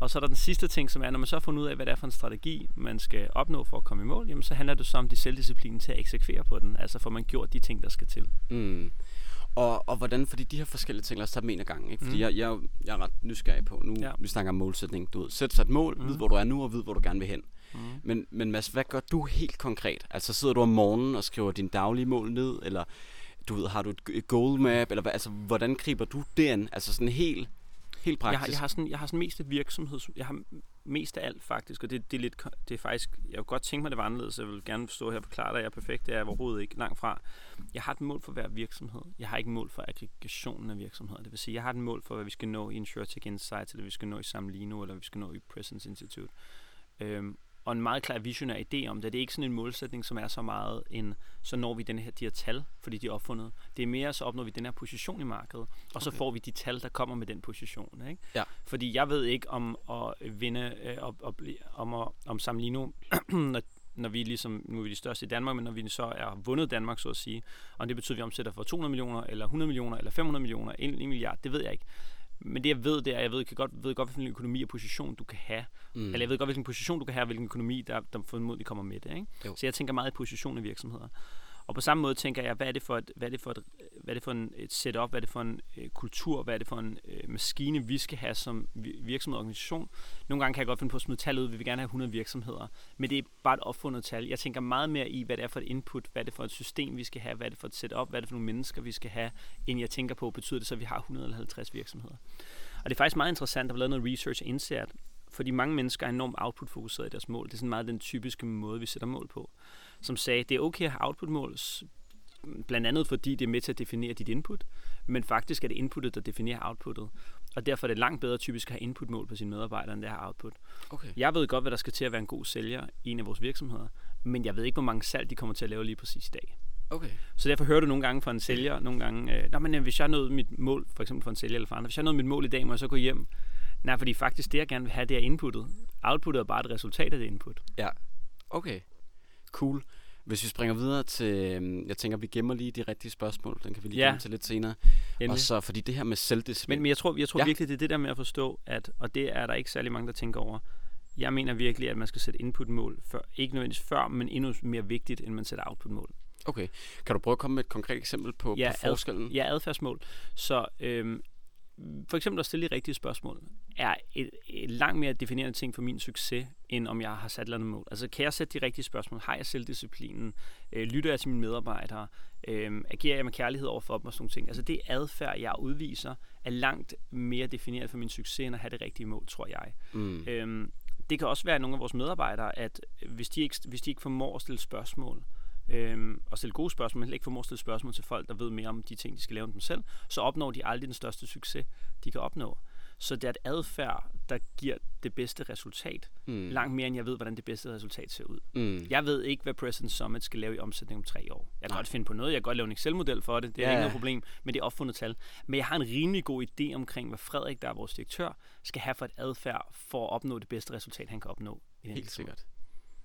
Og så er der den sidste ting, som er, når man så har fundet ud af, hvad det er for en strategi, man skal opnå for at komme i mål, jamen så handler det så om de selvdisciplinen til at eksekvere på den. Altså får man gjort de ting, der skal til. Mm. Og, og hvordan, fordi de her forskellige ting, lad os tage dem en af gangen, ikke? Fordi mm. jeg, jeg, jeg er ret nysgerrig på, nu ja. vi snakker om målsætning, du ved, sæt sig et mål, mm. vid hvor du er nu, og vid hvor du gerne vil hen. Mm. Men, men Mads, hvad gør du helt konkret? Altså sidder du om morgenen og skriver dine daglige mål ned, eller du ved, har du et goal map, eller hvad, altså, hvordan griber du det an? Altså sådan helt Helt praktisk. Jeg har, jeg har, sådan, jeg har sådan mest et virksomheds... Jeg har mest af alt faktisk, og det, det, er lidt, det er faktisk... Jeg kunne godt tænke mig, det var anderledes. Jeg vil gerne stå her og forklare dig, at jeg er perfekt. Det er jeg overhovedet ikke langt fra. Jeg har et mål for hver virksomhed. Jeg har ikke mål for aggregationen af virksomheder. Det vil sige, jeg har et mål for, hvad vi skal nå i InsurTech Insights, eller vi skal nå i Samlino, eller vi skal nå i Presence Institute. Øhm, og en meget klar visionær idé om det. Det er ikke sådan en målsætning, som er så meget en, så når vi den her, de her tal, fordi de er opfundet. Det er mere, så opnår vi den her position i markedet, og så okay. får vi de tal, der kommer med den position. Ikke? Ja. Fordi jeg ved ikke om at vinde, øh, op, op, om, at, om Samlino, når, når vi ligesom, nu er vi de største i Danmark, men når vi så er vundet Danmark, så at sige, og det betyder, at vi omsætter for 200 millioner, eller 100 millioner, eller 500 millioner, 1, 1 milliard, det ved jeg ikke. Men det jeg ved, det er, jeg ved, kan godt, ved godt, hvilken økonomi og position du kan have. Mm. Eller jeg ved godt, hvilken position du kan have, og hvilken økonomi, der, der formodentlig kommer med det. Ikke? Så jeg tænker meget i position i virksomheder. Og på samme måde tænker jeg, hvad er det for et, hvad er det for et, hvad er det for en, et setup, hvad er det for en øh, kultur, hvad er det for en øh, maskine, vi skal have som virksomhed og organisation. Nogle gange kan jeg godt finde på at smide tal ud, vi vil gerne have 100 virksomheder, men det er bare et opfundet tal. Jeg tænker meget mere i, hvad det er for et input, hvad er det for et system, vi skal have, hvad er det for et setup, hvad er det for nogle mennesker, vi skal have, end jeg tænker på, betyder det så, at vi har 150 virksomheder. Og det er faktisk meget interessant, at vi lavet noget research indsat, fordi mange mennesker er enormt output-fokuseret i deres mål. Det er sådan meget den typiske måde, vi sætter mål på. Som sagde, det er okay at have output-mål, blandt andet fordi det er med til at definere dit input, men faktisk er det inputtet, der definerer outputtet. Og derfor er det langt bedre typisk at have inputmål på sine medarbejdere, end det her output. Okay. Jeg ved godt, hvad der skal til at være en god sælger i en af vores virksomheder, men jeg ved ikke, hvor mange salg de kommer til at lave lige præcis i dag. Okay. Så derfor hører du nogle gange fra en sælger, nogle gange, øh, Nå, men øh, hvis jeg nåede mit mål, for eksempel for en sælger eller for andre, hvis jeg nåede mit mål i dag, må jeg så gå hjem? Nej, fordi faktisk det, jeg gerne vil have, det er inputtet. Outputtet er bare et resultat af det input. Ja, okay. Cool. Hvis vi springer videre til, øhm, jeg tænker, vi gemmer lige de rigtige spørgsmål, den kan vi lige ja. til lidt senere. Endelig. Og så, fordi det her med selvdisciplin. Men, men jeg tror, jeg tror ja. virkelig, det er det der med at forstå, at, og det er der ikke særlig mange, der tænker over, jeg mener virkelig, at man skal sætte inputmål, før, ikke nødvendigvis før, men endnu mere vigtigt, end man sætter outputmål. Okay. Kan du prøve at komme med et konkret eksempel på, ja, på forskellen? Ad, ja, adfærdsmål. Så øhm, for eksempel at stille de rigtige spørgsmål er et, et langt mere definerende ting for min succes, end om jeg har sat et eller andet mål. Altså kan jeg sætte de rigtige spørgsmål? Har jeg selvdisciplinen? Øh, lytter jeg til mine medarbejdere? Øh, agerer jeg med kærlighed over for dem og sådan nogle ting? Altså det adfærd, jeg udviser, er langt mere defineret for min succes, end at have det rigtige mål, tror jeg. Mm. Øh, det kan også være nogle af vores medarbejdere, at hvis de ikke, hvis de ikke formår at stille spørgsmål, øhm, og stille gode spørgsmål, men ikke formår at stille spørgsmål til folk, der ved mere om de ting, de skal lave dem selv, så opnår de aldrig den største succes, de kan opnå. Så det er et adfærd, der giver det bedste resultat. Mm. Langt mere, end jeg ved, hvordan det bedste resultat ser ud. Mm. Jeg ved ikke, hvad President Summit skal lave i omsætning om tre år. Jeg kan Nej. godt finde på noget. Jeg kan godt lave en Excel-model for det. Det er Ja, ikke noget problem. Men det er opfundet tal. Men jeg har en rimelig god idé omkring, hvad Frederik, der er vores direktør, skal have for et adfærd for at opnå det bedste resultat, han kan opnå. I den Helt sikkert.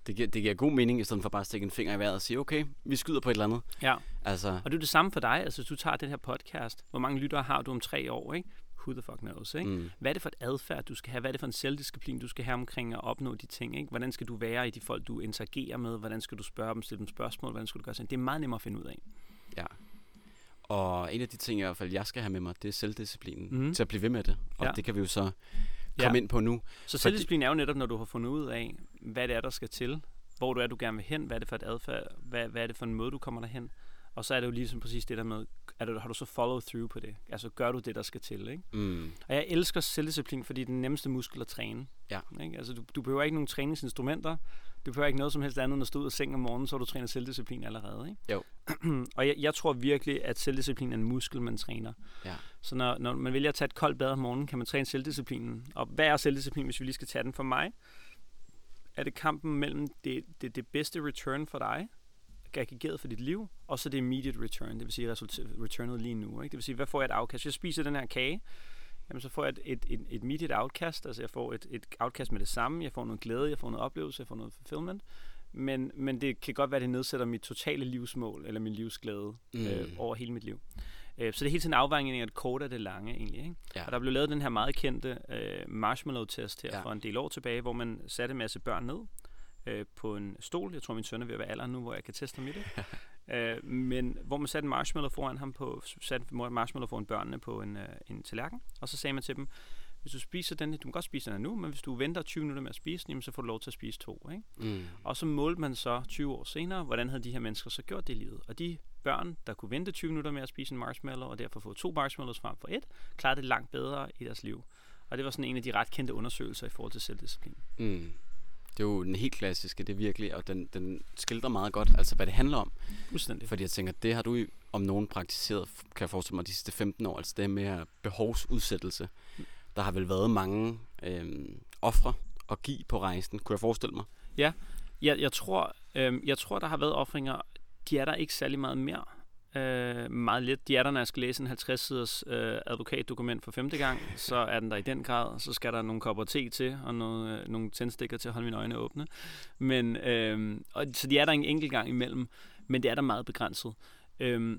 Det giver, det giver god mening, i stedet for bare at stikke en finger i vejret og sige, okay, vi skyder på et eller andet. Ja. Altså, Og det er det samme for dig. Altså, hvis du tager den her podcast, hvor mange lyttere har du om tre år, ikke? Who the fuck knows, ikke? mm, Hvad er det for et adfærd, du skal have? Hvad er det for en selvdisciplin, du skal have omkring at opnå de ting? Ikke? Hvordan skal du være i de folk, du interagerer med? Hvordan skal du spørge dem, stille dem spørgsmål? Hvordan skal du gøre sådan? Det er meget nemmere at finde ud af. ja. Og en af de ting, i hvert fald, jeg skal have med mig, det er selvdisciplinen Mhm. til at blive ved med det. Og Ja. det kan vi jo så komme ind på nu. Så selvdisciplin er jo netop, når du har fundet ud af, hvad det er, der skal til. Hvor du er, du gerne vil hen. Hvad er det for et adfærd? Hvad, hvad er det for en måde, du kommer derhen? Og så er det jo ligesom præcis det der med, er du, har du så follow through på det? Altså gør du det, der skal til, ikke? Mm, Og jeg elsker selvdisciplin, fordi det er den nemmeste muskel at træne. Ja. Ikke? Altså, du, du behøver ikke nogen træningsinstrumenter. Du behøver ikke noget som helst andet, end at stå ud af sengen om morgenen, så har du trænet selvdisciplin allerede. Ikke? Jo. og jeg, jeg tror virkelig, at selvdisciplin er en muskel, man træner. Ja. Så når, når man vælger at tage et koldt bad om morgenen, kan man træne selvdisciplinen. Og hvad er selvdisciplin, hvis vi lige skal tage den for mig? Er det kampen mellem det, det, det bedste return for dig, aggregeret for dit liv, og så det immediate return, det vil sige returnet lige nu. Ikke? Det vil sige, hvad får jeg et afkast? Hvis jeg spiser den her kage, jamen så får jeg et, et, et, et immediate outcast, altså jeg får et, et outcast med det samme, jeg får noget glæde, jeg får noget oplevelse, jeg får noget fulfillment, men, men det kan godt være, at det nedsætter mit totale livsmål, eller min livsglæde Mm. øh, over hele mit liv. Øh, så det er hele tiden en afvejning af det korte og det lange, egentlig. Ikke? Ja. Og der blev lavet den her meget kendte øh, marshmallow-test her ja. for en del år tilbage, hvor man satte en masse børn ned øh, på en stol. Jeg tror, min søn er ved at være alderen nu, hvor jeg kan teste ham i det. øh, men hvor man satte en marshmallow foran ham på, satte marshmallow foran børnene på en, øh, en tallerken, og så sagde man til dem, hvis du spiser den, du kan godt spise den nu, men hvis du venter 20 minutter med at spise den, jamen, så får du lov til at spise to. Ikke? Mm. Og så målte man så 20 år senere, hvordan havde de her mennesker så gjort det i livet. Og de børn, der kunne vente 20 minutter med at spise en marshmallow, og derfor få to marshmallows frem for et, klarede det langt bedre i deres liv. Og det var sådan en af de ret kendte undersøgelser i forhold til selvdisciplin. Mm. Det er jo den helt klassiske, det er virkelig, og den, den skildrer meget godt, altså hvad det handler om. Fuldstændig. Fordi jeg tænker, det har du om nogen praktiseret, kan jeg forestille mig, de sidste 15 år, altså det med behovsudsættelse. Der har vel været mange øhm, ofre at give på rejsen, kunne jeg forestille mig. Jeg, jeg, tror, øh, jeg tror, der har været offringer. De er der ikke særlig meget mere. Øh, meget lidt. De er der, når jeg skal læse en 50-siders øh, advokatdokument for femte gang, så er den der i den grad. Så skal der nogle kopper te til, og noget, øh, nogle tændstikker til at holde mine øjne åbne. Men, øh, og, så de er der en enkelt gang imellem, men det er der meget begrænset. Øh,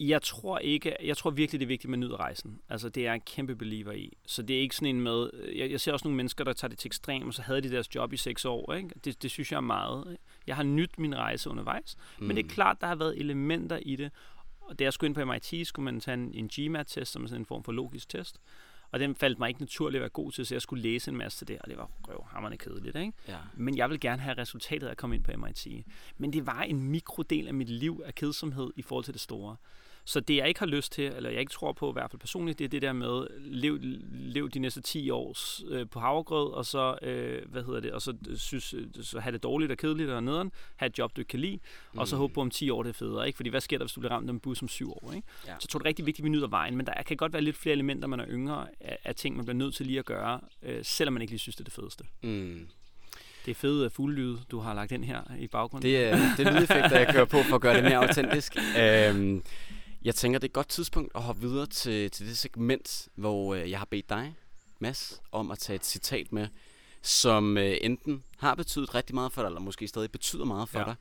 jeg tror ikke, jeg tror virkelig, det er vigtigt, at man nyder rejsen. Altså, det er jeg en kæmpe believer i. Så det er ikke sådan en med, jeg, jeg ser også nogle mennesker, der tager det til ekstrem, og så havde de deres job i seks år, ikke? Det, det synes jeg er meget. Ikke? Jeg har nyt min rejse undervejs, mm. men det er klart, der har været elementer i det. Og da jeg skulle ind på MIT, skulle man tage en, en GMAT-test, som er sådan en form for logisk test. Og den faldt mig ikke naturligt at være god til, så jeg skulle læse en masse til det, og det var røvhammerende kedeligt, ikke? Ja. Men jeg vil gerne have resultatet af at komme ind på MIT. Men det var en mikrodel af mit liv af kedsomhed i forhold til det store. Så det, jeg ikke har lyst til, eller jeg ikke tror på i hvert fald personligt, det er det der med, lev, lev de næste 10 år øh, på havregrød, og så, øh, hvad hedder det, og så, synes, øh, så have det dårligt og kedeligt og nederen, have et job, du ikke kan lide, mm. og så håbe på om 10 år det er federe, ikke? Fordi hvad sker der, hvis du bliver ramt af en bus om 7 år, ikke? Ja. Så tror, det er rigtig vigtigt, at vi nyder vejen, men der kan godt være lidt flere elementer, man er yngre, af, af ting, man bliver nødt til lige at gøre, øh, selvom man ikke lige synes, det er det fedeste. Mm. Det er fede uh, fuglelyde, du har lagt ind her i baggrunden. Det er, det er lydeffekter, jeg kører på for at gøre det mere autentisk. Øhm, jeg tænker, det er et godt tidspunkt at hoppe videre til, til det segment, hvor øh, jeg har bedt dig, Mads, om at tage et citat med, som øh, enten har betydet rigtig meget for dig, eller måske stadig betyder meget for Ja. dig.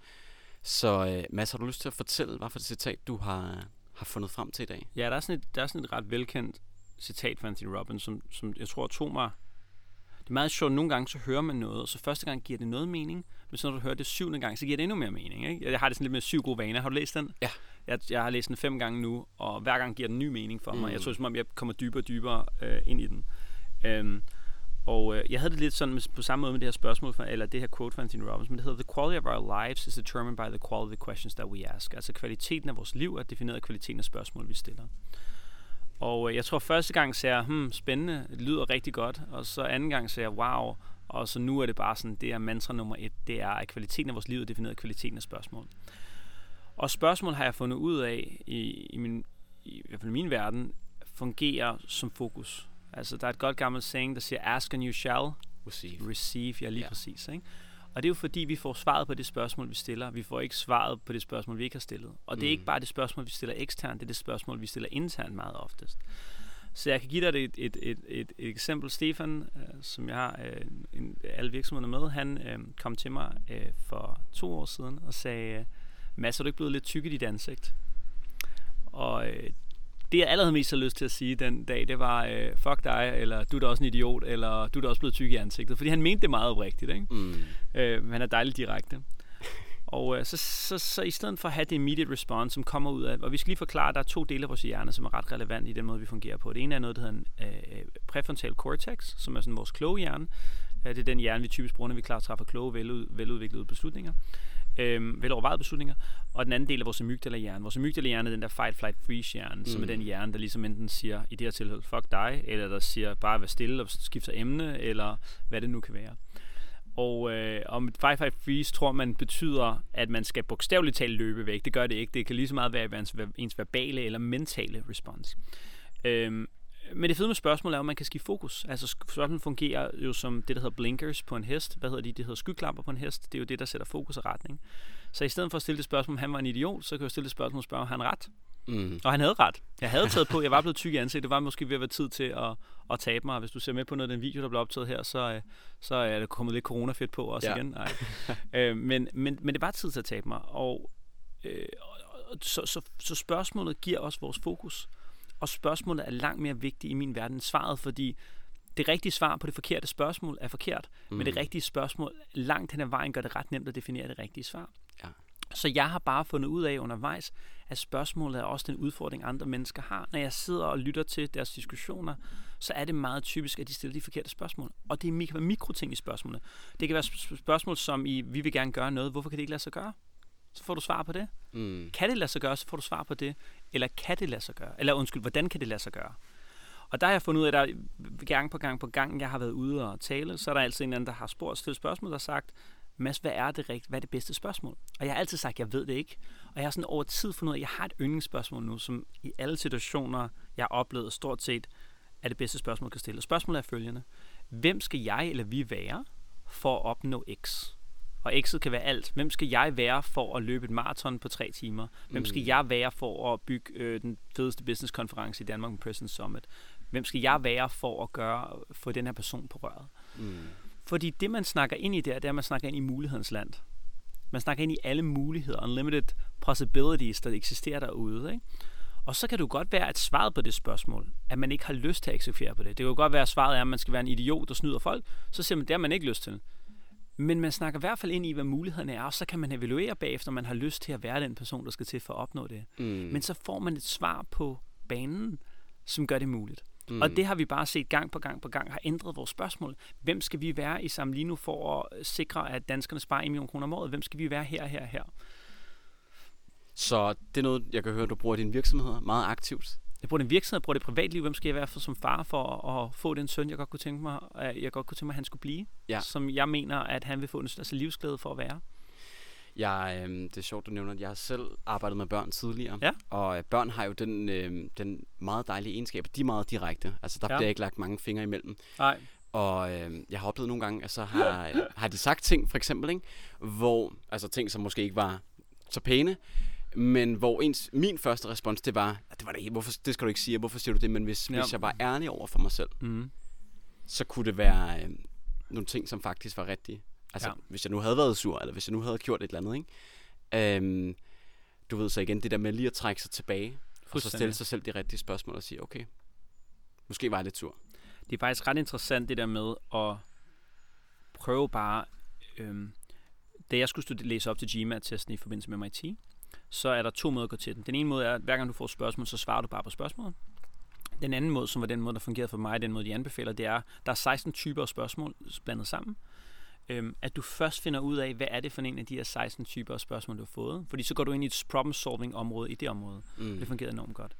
Så øh, Mads, har du lyst til at fortælle, hvad for et citat du har, har fundet frem til i dag? Ja, der er, sådan et, der er sådan et ret velkendt citat fra Anthony Robbins, som, som jeg tror tog mig... Det er meget sjovt, nogle gange så hører man noget, og så første gang giver det noget mening, men så når du hører det syvende gang, så giver det endnu mere mening. Ikke? Jeg har det sådan lidt med syv gode vaner. Har du læst den? Ja. Jeg, jeg har læst den fem gange nu, og hver gang giver den ny mening for mig. Mm. Jeg tror, som om jeg kommer dybere og dybere øh, ind i den. Øhm, og øh, jeg havde det lidt sådan med, på samme måde med det her spørgsmål, fra, eller det her quote fra Anthony Robbins, men det hedder, The quality of our lives is determined by the quality of the questions that we ask. Altså kvaliteten af vores liv er defineret af kvaliteten af spørgsmål, vi stiller. Og øh, jeg tror første gang sagde jeg, hmm, spændende, det lyder rigtig godt. Og så anden gang sagde jeg, wow. Og så nu er det bare sådan, det er mantra nummer et, det er, at kvaliteten af vores liv er defineret af kvaliteten af spørgsmål. Og spørgsmål har jeg fundet ud af, i, i, min, i, i hvert fald min verden, fungerer som fokus. Altså, der er et godt gammelt saying, der siger, ask and you shall Receive. receive. Ja, lige Ja. præcis. Ikke? Og det er jo fordi, vi får svaret på det spørgsmål, vi stiller. Vi får ikke svaret på det spørgsmål, vi ikke har stillet. Og det er Mm. ikke bare det spørgsmål, vi stiller eksternt, det er det spørgsmål, vi stiller internt meget oftest. Så jeg kan give dig et, et, et, et, et eksempel. Stefan, øh, som jeg har øh, en, alle virksomheder med, han øh, kom til mig øh, for to år siden og sagde, Mads, er du ikke blevet lidt tyk i dit ansigt? Og øh, det jeg allerede mest har lyst til at sige den dag, det var, øh, fuck dig, eller du er da også en idiot, eller du er da også blevet tyk i ansigtet. Fordi han mente det meget oprigtigt, ikke? Mm. Øh, men han er dejligt direkte. Og øh, så, så, så i stedet for at have det immediate response, som kommer ud af, og vi skal lige forklare, at der er to dele af vores hjerne, som er ret relevant i den måde, vi fungerer på. Det ene er noget, der hedder en øh, præfrontal cortex, som er sådan vores kloge hjerne. Det er den hjerne, vi typisk bruger, når vi klar træffer kloge, velud, veludviklede beslutninger. Øh, velovervejede beslutninger. Og den anden del er vores amygdala-hjerne. Vores amygdala-hjerne er den der fight, flight, freeze-hjerne, mm. som er Mm. den hjerne, der ligesom enten siger, i det her tilfælde, fuck dig, eller der siger, bare vær stille og skifter emne, eller hvad det nu kan være. Og øh, om fight, fight, freeze tror man betyder, at man skal bogstaveligt talt løbe væk. Det gør det ikke. Det kan lige så meget være ens, ens verbale eller mentale respons. Øhm, men det fede med spørgsmål er at man kan skifte fokus. Altså spørgsmålet fungerer jo som det, der hedder blinkers på en hest. Hvad hedder de? Det hedder skyklapper på en hest. Det er jo det, der sætter fokus og retning. Så i stedet for at stille det spørgsmål, om han var en idiot, så kan jeg stille det spørgsmål og spørge, om han ret. Mm. Og han havde ret. Jeg havde taget på, jeg var blevet tyk i ansigtet. Det var måske ved at være tid til at, at tabe mig. Hvis du ser med på noget af den video, der blev optaget her, så, øh, så er der kommet lidt coronafedt på også Ja. igen. Nej. øh, men, men, men det var tid til at tabe mig. Og, øh, så, så, så spørgsmålet giver os vores fokus. Og spørgsmålet er langt mere vigtigt i min verden end svaret, fordi det rigtige svar på det forkerte spørgsmål er forkert, mm. men det rigtige spørgsmål langt hen ad vejen gør det ret nemt at definere det rigtige svar. Ja. Så jeg har bare fundet ud af undervejs, at spørgsmålet er også den udfordring, andre mennesker har. Når jeg sidder og lytter til deres diskussioner, så er det meget typisk, at de stiller de forkerte spørgsmål. Og det kan være mikroting i spørgsmålene. Det kan være sp- spørgsmål som i, vi vil gerne gøre noget, hvorfor kan det ikke lade sig gøre? Så får du svar på det. Mm. Kan det lade sig gøre, så får du svar på det. Eller kan det lade sig gøre? Eller undskyld, hvordan kan det lade sig gøre? Og der har jeg fundet ud af, at der gang på gang på gang, jeg har været ude og tale, så er der altid en eller anden, der har spurgt, stillet spørgsmål, der har sagt, Mads, hvad er det rigtigt? Hvad er det bedste spørgsmål? Og jeg har altid sagt, jeg ved det ikke. Og jeg har sådan over tid fundet ud af, at jeg har et yndlingsspørgsmål nu, som i alle situationer, jeg har oplevet stort set, er det bedste spørgsmål, kan stille. Og spørgsmålet er følgende. Hvem skal jeg eller vi være for at opnå X? Og X'et kan være alt. Hvem skal jeg være for at løbe et maraton på tre timer? Hvem skal Mm. jeg være for at bygge øh, den fedeste businesskonference i Danmark med President Summit? Hvem skal jeg være for at gøre få den her person på røret? Mm. Fordi det, man snakker ind i der, det er, at man snakker ind i mulighedens land. Man snakker ind i alle muligheder, unlimited possibilities, der eksisterer derude. Ikke? Og så kan det jo godt være, at svaret på det spørgsmål, at man ikke har lyst til at eksekvere på det. Det kan jo godt være, at svaret er, at man skal være en idiot, der snyder folk. Så siger man, det har man ikke lyst til. Men man snakker i hvert fald ind i, hvad mulighederne er, og så kan man evaluere bagefter, om man har lyst til at være den person, der skal til for at opnå det. Mm. Men så får man et svar på banen, som gør det muligt. mm. Og det har vi bare set gang på gang på gang, har ændret vores spørgsmål. Hvem skal vi være i Samlino for at sikre, at danskerne sparer 1 million kroner om året? Hvem skal vi være her, her, her? Så det er noget, jeg kan høre, du bruger i dine virksomheder meget aktivt. Jeg bruger det i virksomhed, jeg bruger det i privatliv. Hvem skal jeg være for som far for at få den søn, jeg godt kunne tænke mig, jeg godt kunne tænke mig, at han skulle blive? Ja. Som jeg mener, at han vil få en altså livsglæde for at være. Jeg, øh, det er sjovt, du nævner, at jeg har selv arbejdet med børn tidligere. Ja. Og øh, børn har jo den, øh, den meget dejlige egenskab, at de er meget direkte. Altså, der ja. bliver ikke lagt mange fingre imellem. Nej. Og øh, jeg har oplevet nogle gange, at så har, har de sagt ting, for eksempel, ikke? hvor, altså ting, som måske ikke var så pæne, men hvor ens, min første respons, det var, at det var det ikke, hvorfor, det skal du ikke sige, hvorfor siger du det, men hvis, Ja. hvis jeg var ærlig over for mig selv, Mm. så kunne det være øh, nogle ting, som faktisk var rigtige. Altså, Ja. hvis jeg nu havde været sur, eller hvis jeg nu havde gjort et eller andet, ikke? Øhm, du ved så igen, det der med lige at trække sig tilbage, og så stille sig selv de rigtige spørgsmål og sige, okay, måske var jeg lidt sur. Det er faktisk ret interessant det der med at prøve bare... Øhm, da jeg skulle læse op til GMAT-testen i forbindelse med MIT, så er der to måder at gå til den. Den ene måde er, at hver gang du får et spørgsmål, så svarer du bare på spørgsmålet. Den anden måde, som var den måde, der fungerede for mig, den måde, de anbefaler, det er, der er 16 typer af spørgsmål blandet sammen. Øhm, at du først finder ud af, hvad er det for en af de her 16 typer af spørgsmål, du har fået. Fordi så går du ind i et problem-solving område i det område. Mm. Det fungerede enormt godt.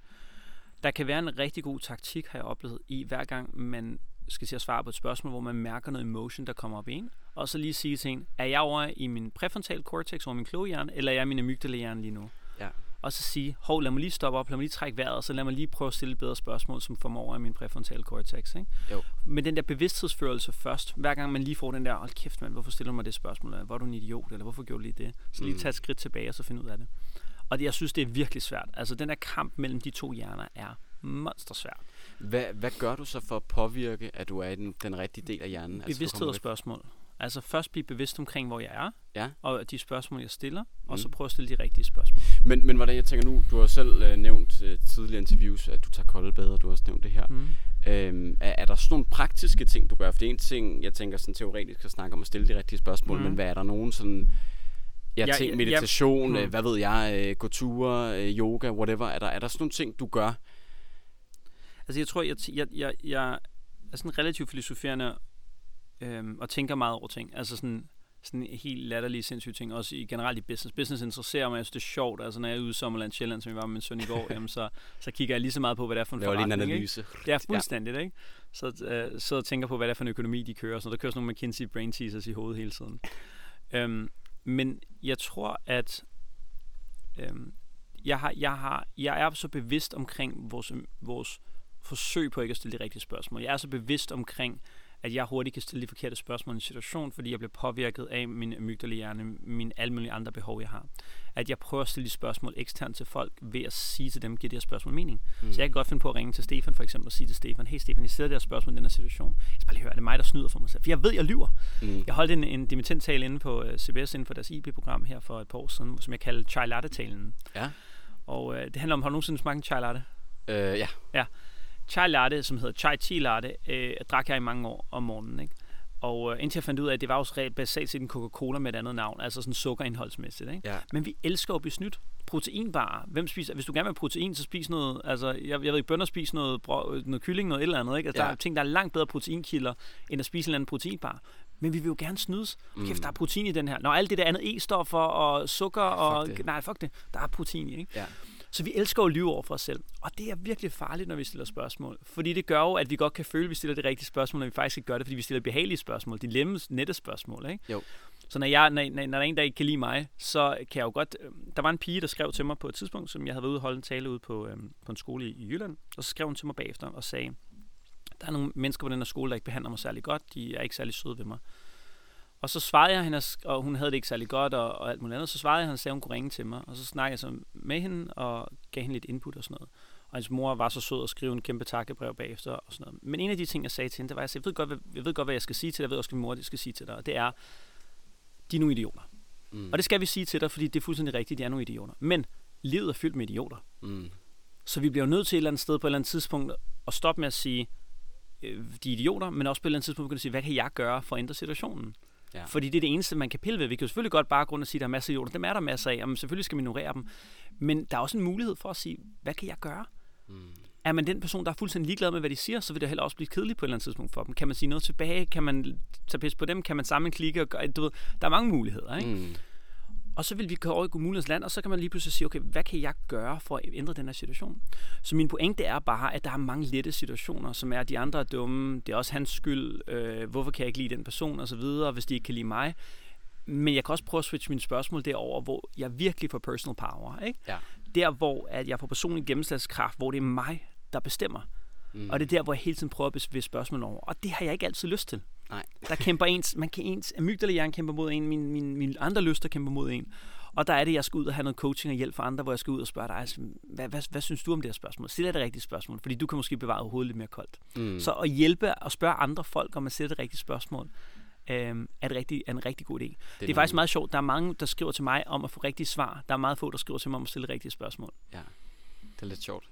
Der kan være en rigtig god taktik, har jeg oplevet, i hver gang man skal til at svare på et spørgsmål, hvor man mærker noget emotion, der kommer op i en, og så lige sige til en, er jeg over i min præfrontal cortex over min kloge hjerne, eller er jeg i min amygdala hjerne lige nu? Ja. og så sige, hov, lad mig lige stoppe op, lad mig lige trække vejret, og så lad mig lige prøve at stille et bedre spørgsmål, som får mig over i min præfrontale cortex. Ikke? Jo. Men den der bevidsthedsførelse først, hver gang man lige får den der, hold kæft mand, hvorfor stiller du mig det spørgsmål, eller hvor er du en idiot, eller hvorfor gjorde du lige det? Så lige Mm. tage et skridt tilbage, og så finde ud af det. Og det, jeg synes, det er virkelig svært. Altså, den der kamp mellem de to hjerner er monstersvært. Hvad, hvad gør du så for at påvirke, at du er i den, den rigtige del af hjernen? Altså, Bevidsthed og spørgsmål. Altså først blive bevidst omkring, hvor jeg er, Ja. og de spørgsmål, jeg stiller, og Mm. så prøve at stille de rigtige spørgsmål. Men, men hvordan jeg tænker nu, du har selv øh, nævnt øh, tidligere interviews, at du tager kolde bade, du har også nævnt det her. Mm. Øhm, er, er der sådan nogle praktiske ting, du gør? For det er en ting, jeg tænker sådan teoretisk at snakke om at stille de rigtige spørgsmål, Mhm. men hvad er der nogen sådan... Ja, Ja, ting, ja, meditation, ja. øh, Mhm. hvad ved jeg, øh, gå ture, øh, yoga, whatever. Er der, er der sådan nogle ting, du gør? Altså jeg tror, jeg, jeg, jeg, jeg er sådan relativt filosoferende øhm, og tænker meget over ting. Altså sådan, sådan helt latterlige, sindssyge ting, også i generelt i business. Business interesserer mig, jeg synes, det er sjovt. Altså når jeg er ude i Sommerland Sjælland, som jeg var med min søn i går, jamen, så, så kigger jeg lige så meget på, hvad det er for en Laver lige en forretning. Ikke? analyse. Det er fuldstændigt, ikke? Så øh, og tænker på, hvad det er for en økonomi, de kører. Så der kører sådan nogle McKinsey brain teasers i hovedet hele tiden. Øhm, men jeg tror, at øhm, jeg, har, jeg, har, jeg er så bevidst omkring vores, vores forsøg på ikke at stille de rigtige spørgsmål. Jeg er så bevidst omkring, at jeg hurtigt kan stille de forkerte spørgsmål i en situation, fordi jeg bliver påvirket af min amygdalahjerne, mine alle mulige andre behov, jeg har. At jeg prøver at stille de spørgsmål eksternt til folk, ved at sige til dem, giver det her spørgsmål mening? Mm. Så jeg kan godt finde på at ringe til Stefan for eksempel og sige til Stefan, hey Stefan, jeg stiller det her spørgsmål i den her situation. Jeg skal bare lige høre, er det mig, der snyder for mig selv? For jeg ved, jeg lyver. Mm. Jeg holdt en, en dimittentale inde på uh, CBS inden for deres IB-program her for et par år siden, som jeg kaldte chai latte-talen. Ja. Og uh, det handler om, har du nogensinde smagt en chai latte? Øh, ja. Chai latte, som hedder chai tea latte, øh, drak jeg i mange år om morgenen, ikke? Og øh, indtil jeg fandt ud af, at det var jo basalt set en Coca-Cola med et andet navn, altså sådan sukkerindholdsmæssigt, ikke? ja. Men vi elsker at blive snydt. Proteinbar. Hvem spiser? Hvis du gerne vil have protein, så spis noget. Altså, jeg, jeg ved ikke, bønder spiser noget, brød, noget kylling, noget et eller andet. Ikke? Altså, Ja. Der er ting, der er langt bedre proteinkilder, end at spise en eller anden proteinbar. Men vi vil jo gerne snydes. Mm. Kæft, der er protein i den her. Når alt det der andet E-stoffer og sukker og... det. Nej, fuck det. Der er protein i, ikke? Ja. Så vi elsker jo at lyve over for os selv. Og det er virkelig farligt, når vi stiller spørgsmål. Fordi det gør jo, at vi godt kan føle, at vi stiller det rigtige spørgsmål, når vi faktisk ikke gør det, fordi vi stiller behagelige spørgsmål. Dilemmas, nette spørgsmål, ikke? Jo. Så når, jeg, når, når, når der er en, der ikke kan lide mig, så kan jeg jo godt... Øh, der var en pige, der skrev til mig på et tidspunkt, som jeg havde været ude og holde en tale ude på, øh, på en skole i, i Jylland. Og så skrev hun til mig bagefter og sagde, der er nogle mennesker på den her skole, der ikke behandler mig særlig godt. De er ikke særlig søde ved mig. Og så svarede jeg hende, og hun havde det ikke særlig godt og, og alt muligt andet. Så svarede jeg hende og sagde, at hun kunne ringe til mig. Og så snakkede jeg så med hende og gav hende lidt input og sådan noget. Og hendes mor var så sød at skrive en kæmpe takkebrev bagefter og sådan noget. Men en af de ting, jeg sagde til hende, det var, at jeg, sagde, jeg, ved, godt, hvad, jeg ved godt, hvad jeg skal sige til dig. Jeg ved også, hvad min mor det skal sige til dig. Og det er, de er nogle idioter. Mm. Og det skal vi sige til dig, fordi det er fuldstændig rigtigt, de er nogle idioter. Men livet er fyldt med idioter. Mm. Så vi bliver jo nødt til et eller andet sted på et eller andet tidspunkt at stoppe med at sige, øh, de er idioter, men også på et eller andet tidspunkt begynde at sige, hvad kan jeg gøre for at ændre situationen? Ja. Fordi det er det eneste, man kan pille ved. Vi kan jo selvfølgelig godt bare grund at sige, at der er masser af idioter. Dem er der masser af. Jamen, selvfølgelig skal man ignorere dem. Men der er også en mulighed for at sige, hvad kan jeg gøre? Mm. Er man den person, der er fuldstændig ligeglad med, hvad de siger, så vil det heller også blive kedeligt på et eller andet tidspunkt for dem. Kan man sige noget tilbage? Kan man tage pis på dem? Kan man samle en klikke? Og gøre, du ved, der er mange muligheder. Ikke? Mm. Og så vil vi gå over i kommunens land, og så kan man lige pludselig sige, okay, hvad kan jeg gøre for at ændre den her situation? Så min pointe er bare, at der er mange lette situationer, som er, at de andre er dumme, det er også hans skyld, øh, hvorfor kan jeg ikke lide den person, og så videre, hvis de ikke kan lide mig. Men jeg kan også prøve at switche mine spørgsmål derover, hvor jeg virkelig får personal power. Ikke? Ja. Der, hvor at jeg får personlig gennemslagskraft, hvor det er mig, der bestemmer. Mm. Og det er der, hvor jeg hele tiden prøver at bevæge spørgsmål over. Og det har jeg ikke altid lyst til. Nej. Der kæmper ens, man kan ens amygdalahjerne kæmper mod en, min, min, min andre lyster kæmper mod en. Og der er det, jeg skal ud og have noget coaching og hjælp fra andre, hvor jeg skal ud og spørge dig, altså, hvad, hvad, hvad synes du om det her spørgsmål? Stil det rigtige spørgsmål, fordi du kan måske bevare hovedet lidt mere koldt. Mm. Så at hjælpe og spørge andre folk, om man stiller det rigtige spørgsmål, øhm, er, det rigtig, er en rigtig god idé. Det er, det er faktisk meget sjovt. Der er mange, der skriver til mig om at få rigtige svar. Der er meget få, der skriver til mig om at stille rigtige spørgsmål. Det er lidt sjovt.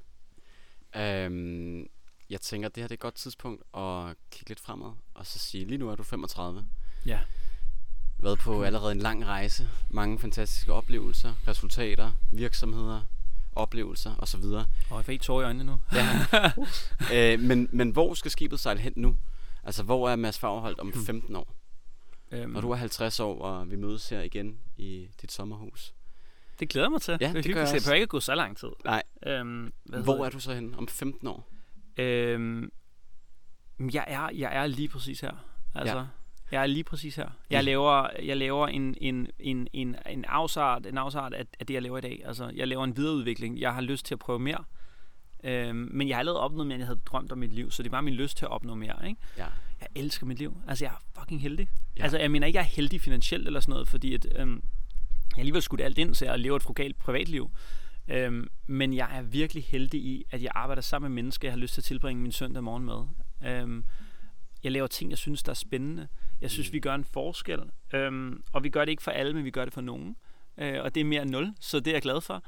Øhm, jeg tænker, at det her det er et godt tidspunkt at kigge lidt fremad, og så sige, lige nu er du 35. Ja. Været på allerede en lang rejse. Mange fantastiske oplevelser, resultater, virksomheder, oplevelser osv. Og jeg får ikke tårer i øjnene nu. Ja. øh, men, men hvor skal skibet sejle hen nu? Altså, hvor er Mads Fagerholt om 15 år? Øhm, Når du er 50 år, og vi mødes her igen i dit sommerhus. Det glæder mig til. Ja, det er gør jeg Det behøver ikke at gå så lang tid. Nej. Øhm, hvad Hvor er du så henne om 15 år? Øhm, jeg er, jeg er lige præcis her. Altså, Jeg er lige præcis her. Jeg laver, jeg laver en, en, en, en, en afsart, en afsart af, af det, jeg laver i dag. Altså, jeg laver en videreudvikling. Jeg har lyst til at prøve mere. Øhm, men jeg har allerede opnået mere, end jeg havde drømt om mit liv. Så det bare min lyst til at opnå mere. Ikke? Ja. Jeg elsker mit liv. Altså, jeg er fucking heldig. Ja. Ja. Altså, jeg mener ikke, jeg er heldig finansielt eller sådan noget, fordi at, øhm, jeg har alligevel skudt alt ind, så jeg lever et frugalt privatliv. Øhm, men jeg er virkelig heldig i, at jeg arbejder sammen med mennesker, jeg har lyst til at tilbringe min søndag morgen med. Øhm, jeg laver ting, jeg synes, der er spændende. Jeg synes, Mm. vi gør en forskel. Øhm, og vi gør det ikke for alle, men vi gør det for nogen. Øh, og det er mere end nul, så det er jeg glad for.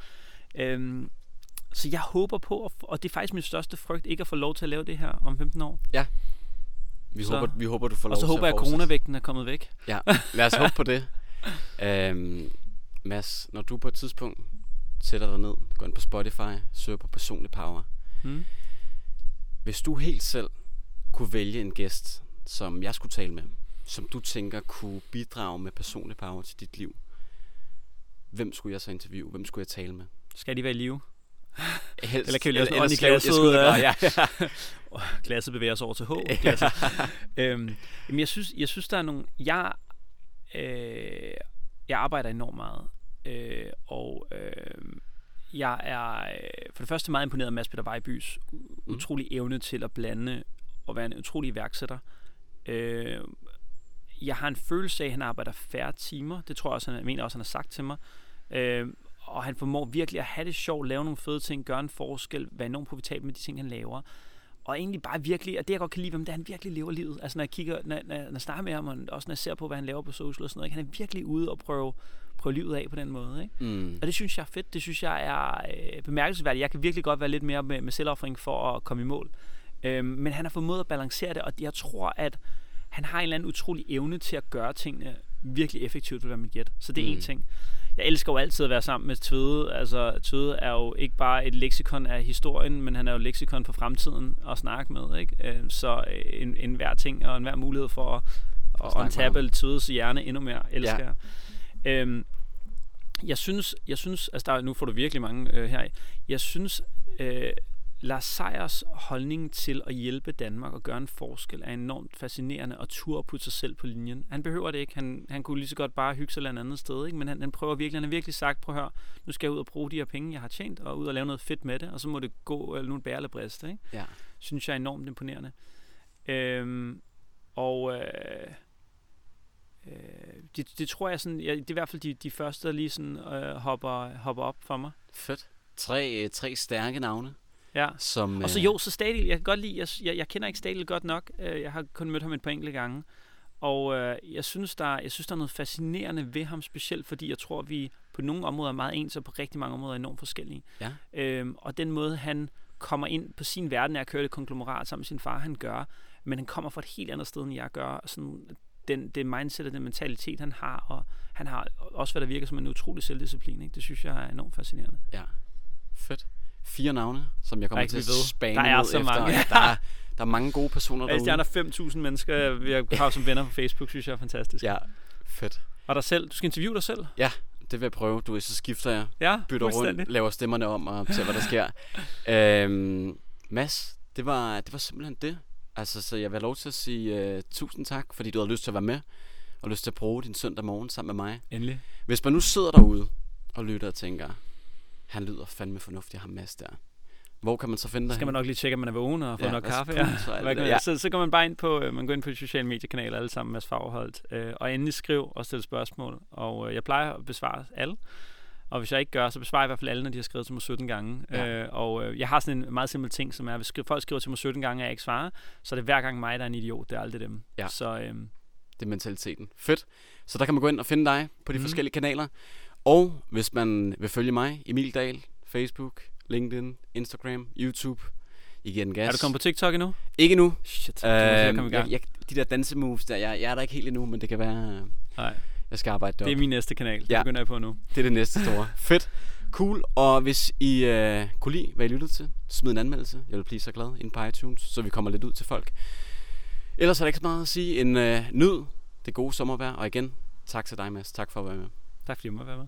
Øhm, så jeg håber på, at, og det er faktisk min største frygt, ikke at få lov til at lave det her om 15 år. Vi, Så- håber, vi håber, du får lov Og så til håber jeg, at coronavægten er kommet væk. Ja, lad os håbe på det. Øhm, Mads, når du på et tidspunkt sætter dig ned, går ind på Spotify, søger på personlig power. Mm. Hvis du helt selv kunne vælge en gæst, som jeg skulle tale med, som du tænker kunne bidrage med personlig power til dit liv, hvem skulle jeg så interviewe? Hvem skulle jeg tale med? Skal de være i live? Helst, Eller kan vi lave sådan en jeg glasset, øh? ja. Glasset bevæger sig over til H. Øhm, jamen jeg synes, jeg synes, der er nogle... Jeg, øh, jeg arbejder enormt meget. Øh, og øh, jeg er øh, for det første meget imponeret af Mads Peter Vejbys Mm. utrolig evne til at blande og være en utrolig iværksætter. Øh, jeg har en følelse af, at han arbejder færre timer. Det tror jeg også, han jeg mener også, han har sagt til mig. Øh, og han formår virkelig at have det sjovt, lave nogle fede ting, gøre en forskel, være enormt profitabel med de ting, han laver. Og egentlig bare virkelig, og det jeg godt kan lide ved ham, det er, at han virkelig lever livet. Altså når jeg kigger, når, når, når jeg snakker med ham, og også når jeg ser på, hvad han laver på social og sådan noget, ikke? han er virkelig ude og prøve, prøve livet af på den måde. Ikke? Mm. Og det synes jeg er fedt. Det synes jeg er øh, bemærkelsesværdigt. Jeg kan virkelig godt være lidt mere med, med selvoffring for at komme i mål. Øhm, men han har formået at balancere det, og jeg tror, at han har en eller anden utrolig evne til at gøre tingene virkelig effektivt, vil være mit gæt. Så det er Mm. en ting. Jeg elsker jo altid at være sammen med Tvede. Altså, Tvede er jo ikke bare et leksikon af historien, men han er jo et leksikon for fremtiden at snakke med. Ikke? Øh, Så øh, en, en hver ting og en hver mulighed for at, at at untappe Tvedes hjerne endnu mere, elsker Ja. jeg. Øhm, jeg synes, jeg synes, altså der, er- nu får du virkelig mange øh, her. Jeg synes, øh, Lars Seiers holdning til at hjælpe Danmark og gøre en forskel er enormt fascinerende og turde putte sig selv på linjen. Han behøver det ikke. Han, han kunne lige så godt bare hygge sig et andet sted, ikke? men han, han prøver virkelig, han har virkelig sagt, prøv at høre, nu skal jeg ud og bruge de her penge, jeg har tjent, og ud og lave noget fedt med det, og så må det gå, eller nu bære eller briste, ikke? Ja. synes jeg er enormt imponerende. Øhm, og øh, øh, det, det tror jeg sådan, ja, det er i hvert fald de, de første, der lige sådan øh, hopper, hopper op for mig. Fedt. Tre, øh, tre stærke navne, Ja. som... Og så øh, jo, så Stadil, jeg kan godt lide, jeg, jeg, jeg kender ikke Stadil godt nok, jeg har kun mødt ham et par enkelte gange, og øh, jeg, synes, der, jeg synes, der er noget fascinerende ved ham, specielt fordi jeg tror, vi på nogle områder er meget ens, og på rigtig mange områder er enormt forskellige. Ja. Øhm, og den måde, han kommer ind på sin verden, er at køre det konglomerat sammen med sin far, han gør, men han kommer fra et helt andet sted, end jeg gør. Sådan, den, det mindset og den mentalitet, han har, og han har også, hvad der virker som en utrolig selvdisciplin. Ikke? Det synes jeg er enormt fascinerende. Ja. Fedt. Fire navne, som jeg kommer til at spane Der er så efter. mange. Ja, der, er, der er mange gode personer Altså, derude. der er 5.000 mennesker, vi har som venner på Facebook, synes jeg er fantastisk. Ja, fedt. Og dig selv, du skal interviewe dig selv. Det vil jeg prøve. Du så skifter jeg, Ja, bytter rundt, laver stemmerne om og ser, hvad der sker. øhm, Mads, det var, det var simpelthen det. Altså, så jeg vil have lov til at sige uh, tusind tak, fordi du havde lyst til at være med, og lyst til at bruge din søndag morgen sammen med mig. Endelig. Hvis man nu sidder derude og lytter og tænker, han lyder fandme fornuftig, ham Mads der. Hvor kan man så finde dig skal man nok lige tjekke, at man er vågen og få Ja, nok kaffe. der. man- Ja. Så, så går man bare ind på, øh, man går ind på de sociale mediekanaler alle sammen, Mads Fagerholt. Øh, og endelig skriv og stil spørgsmål. Og øh, jeg plejer at besvare alle. Og hvis jeg ikke gør, så besvarer jeg i hvert fald alle, når de har skrevet til mig 17 gange. Ja. Øh, og øh, jeg har sådan en meget simpel ting, som er, hvis folk skriver til mig 17 gange, og jeg ikke svarer, så er det hver gang mig, der er en idiot. Det er aldrig dem. Ja. Så øh, Det er mentaliteten. Fedt. Så der kan man gå ind og finde dig på de mm. forskellige kanaler. Og hvis man vil følge mig, Emil Dahl, Facebook, LinkedIn, Instagram, YouTube, I giver den gas. er du kommet på TikTok endnu? Ikke nu. Shit, gang. jeg, jeg, de der dansemoves der, jeg, jeg er der ikke helt endnu, men det kan være, øh, Nej, jeg skal arbejde det derop. er min næste kanal. Det Ja. begynder jeg på nu. Det er det næste store. Fedt. Cool. Og hvis I øh, kunne lide, hvad I lyttede til, smid en anmeldelse. Jeg vil blive så glad ind på iTunes, så vi kommer lidt ud til folk. Ellers er der ikke så meget at sige. En øh, nyd det gode sommervejr. Og igen, tak til dig, Mads. Tak for at være med. Tak fordi jeg måtte være med.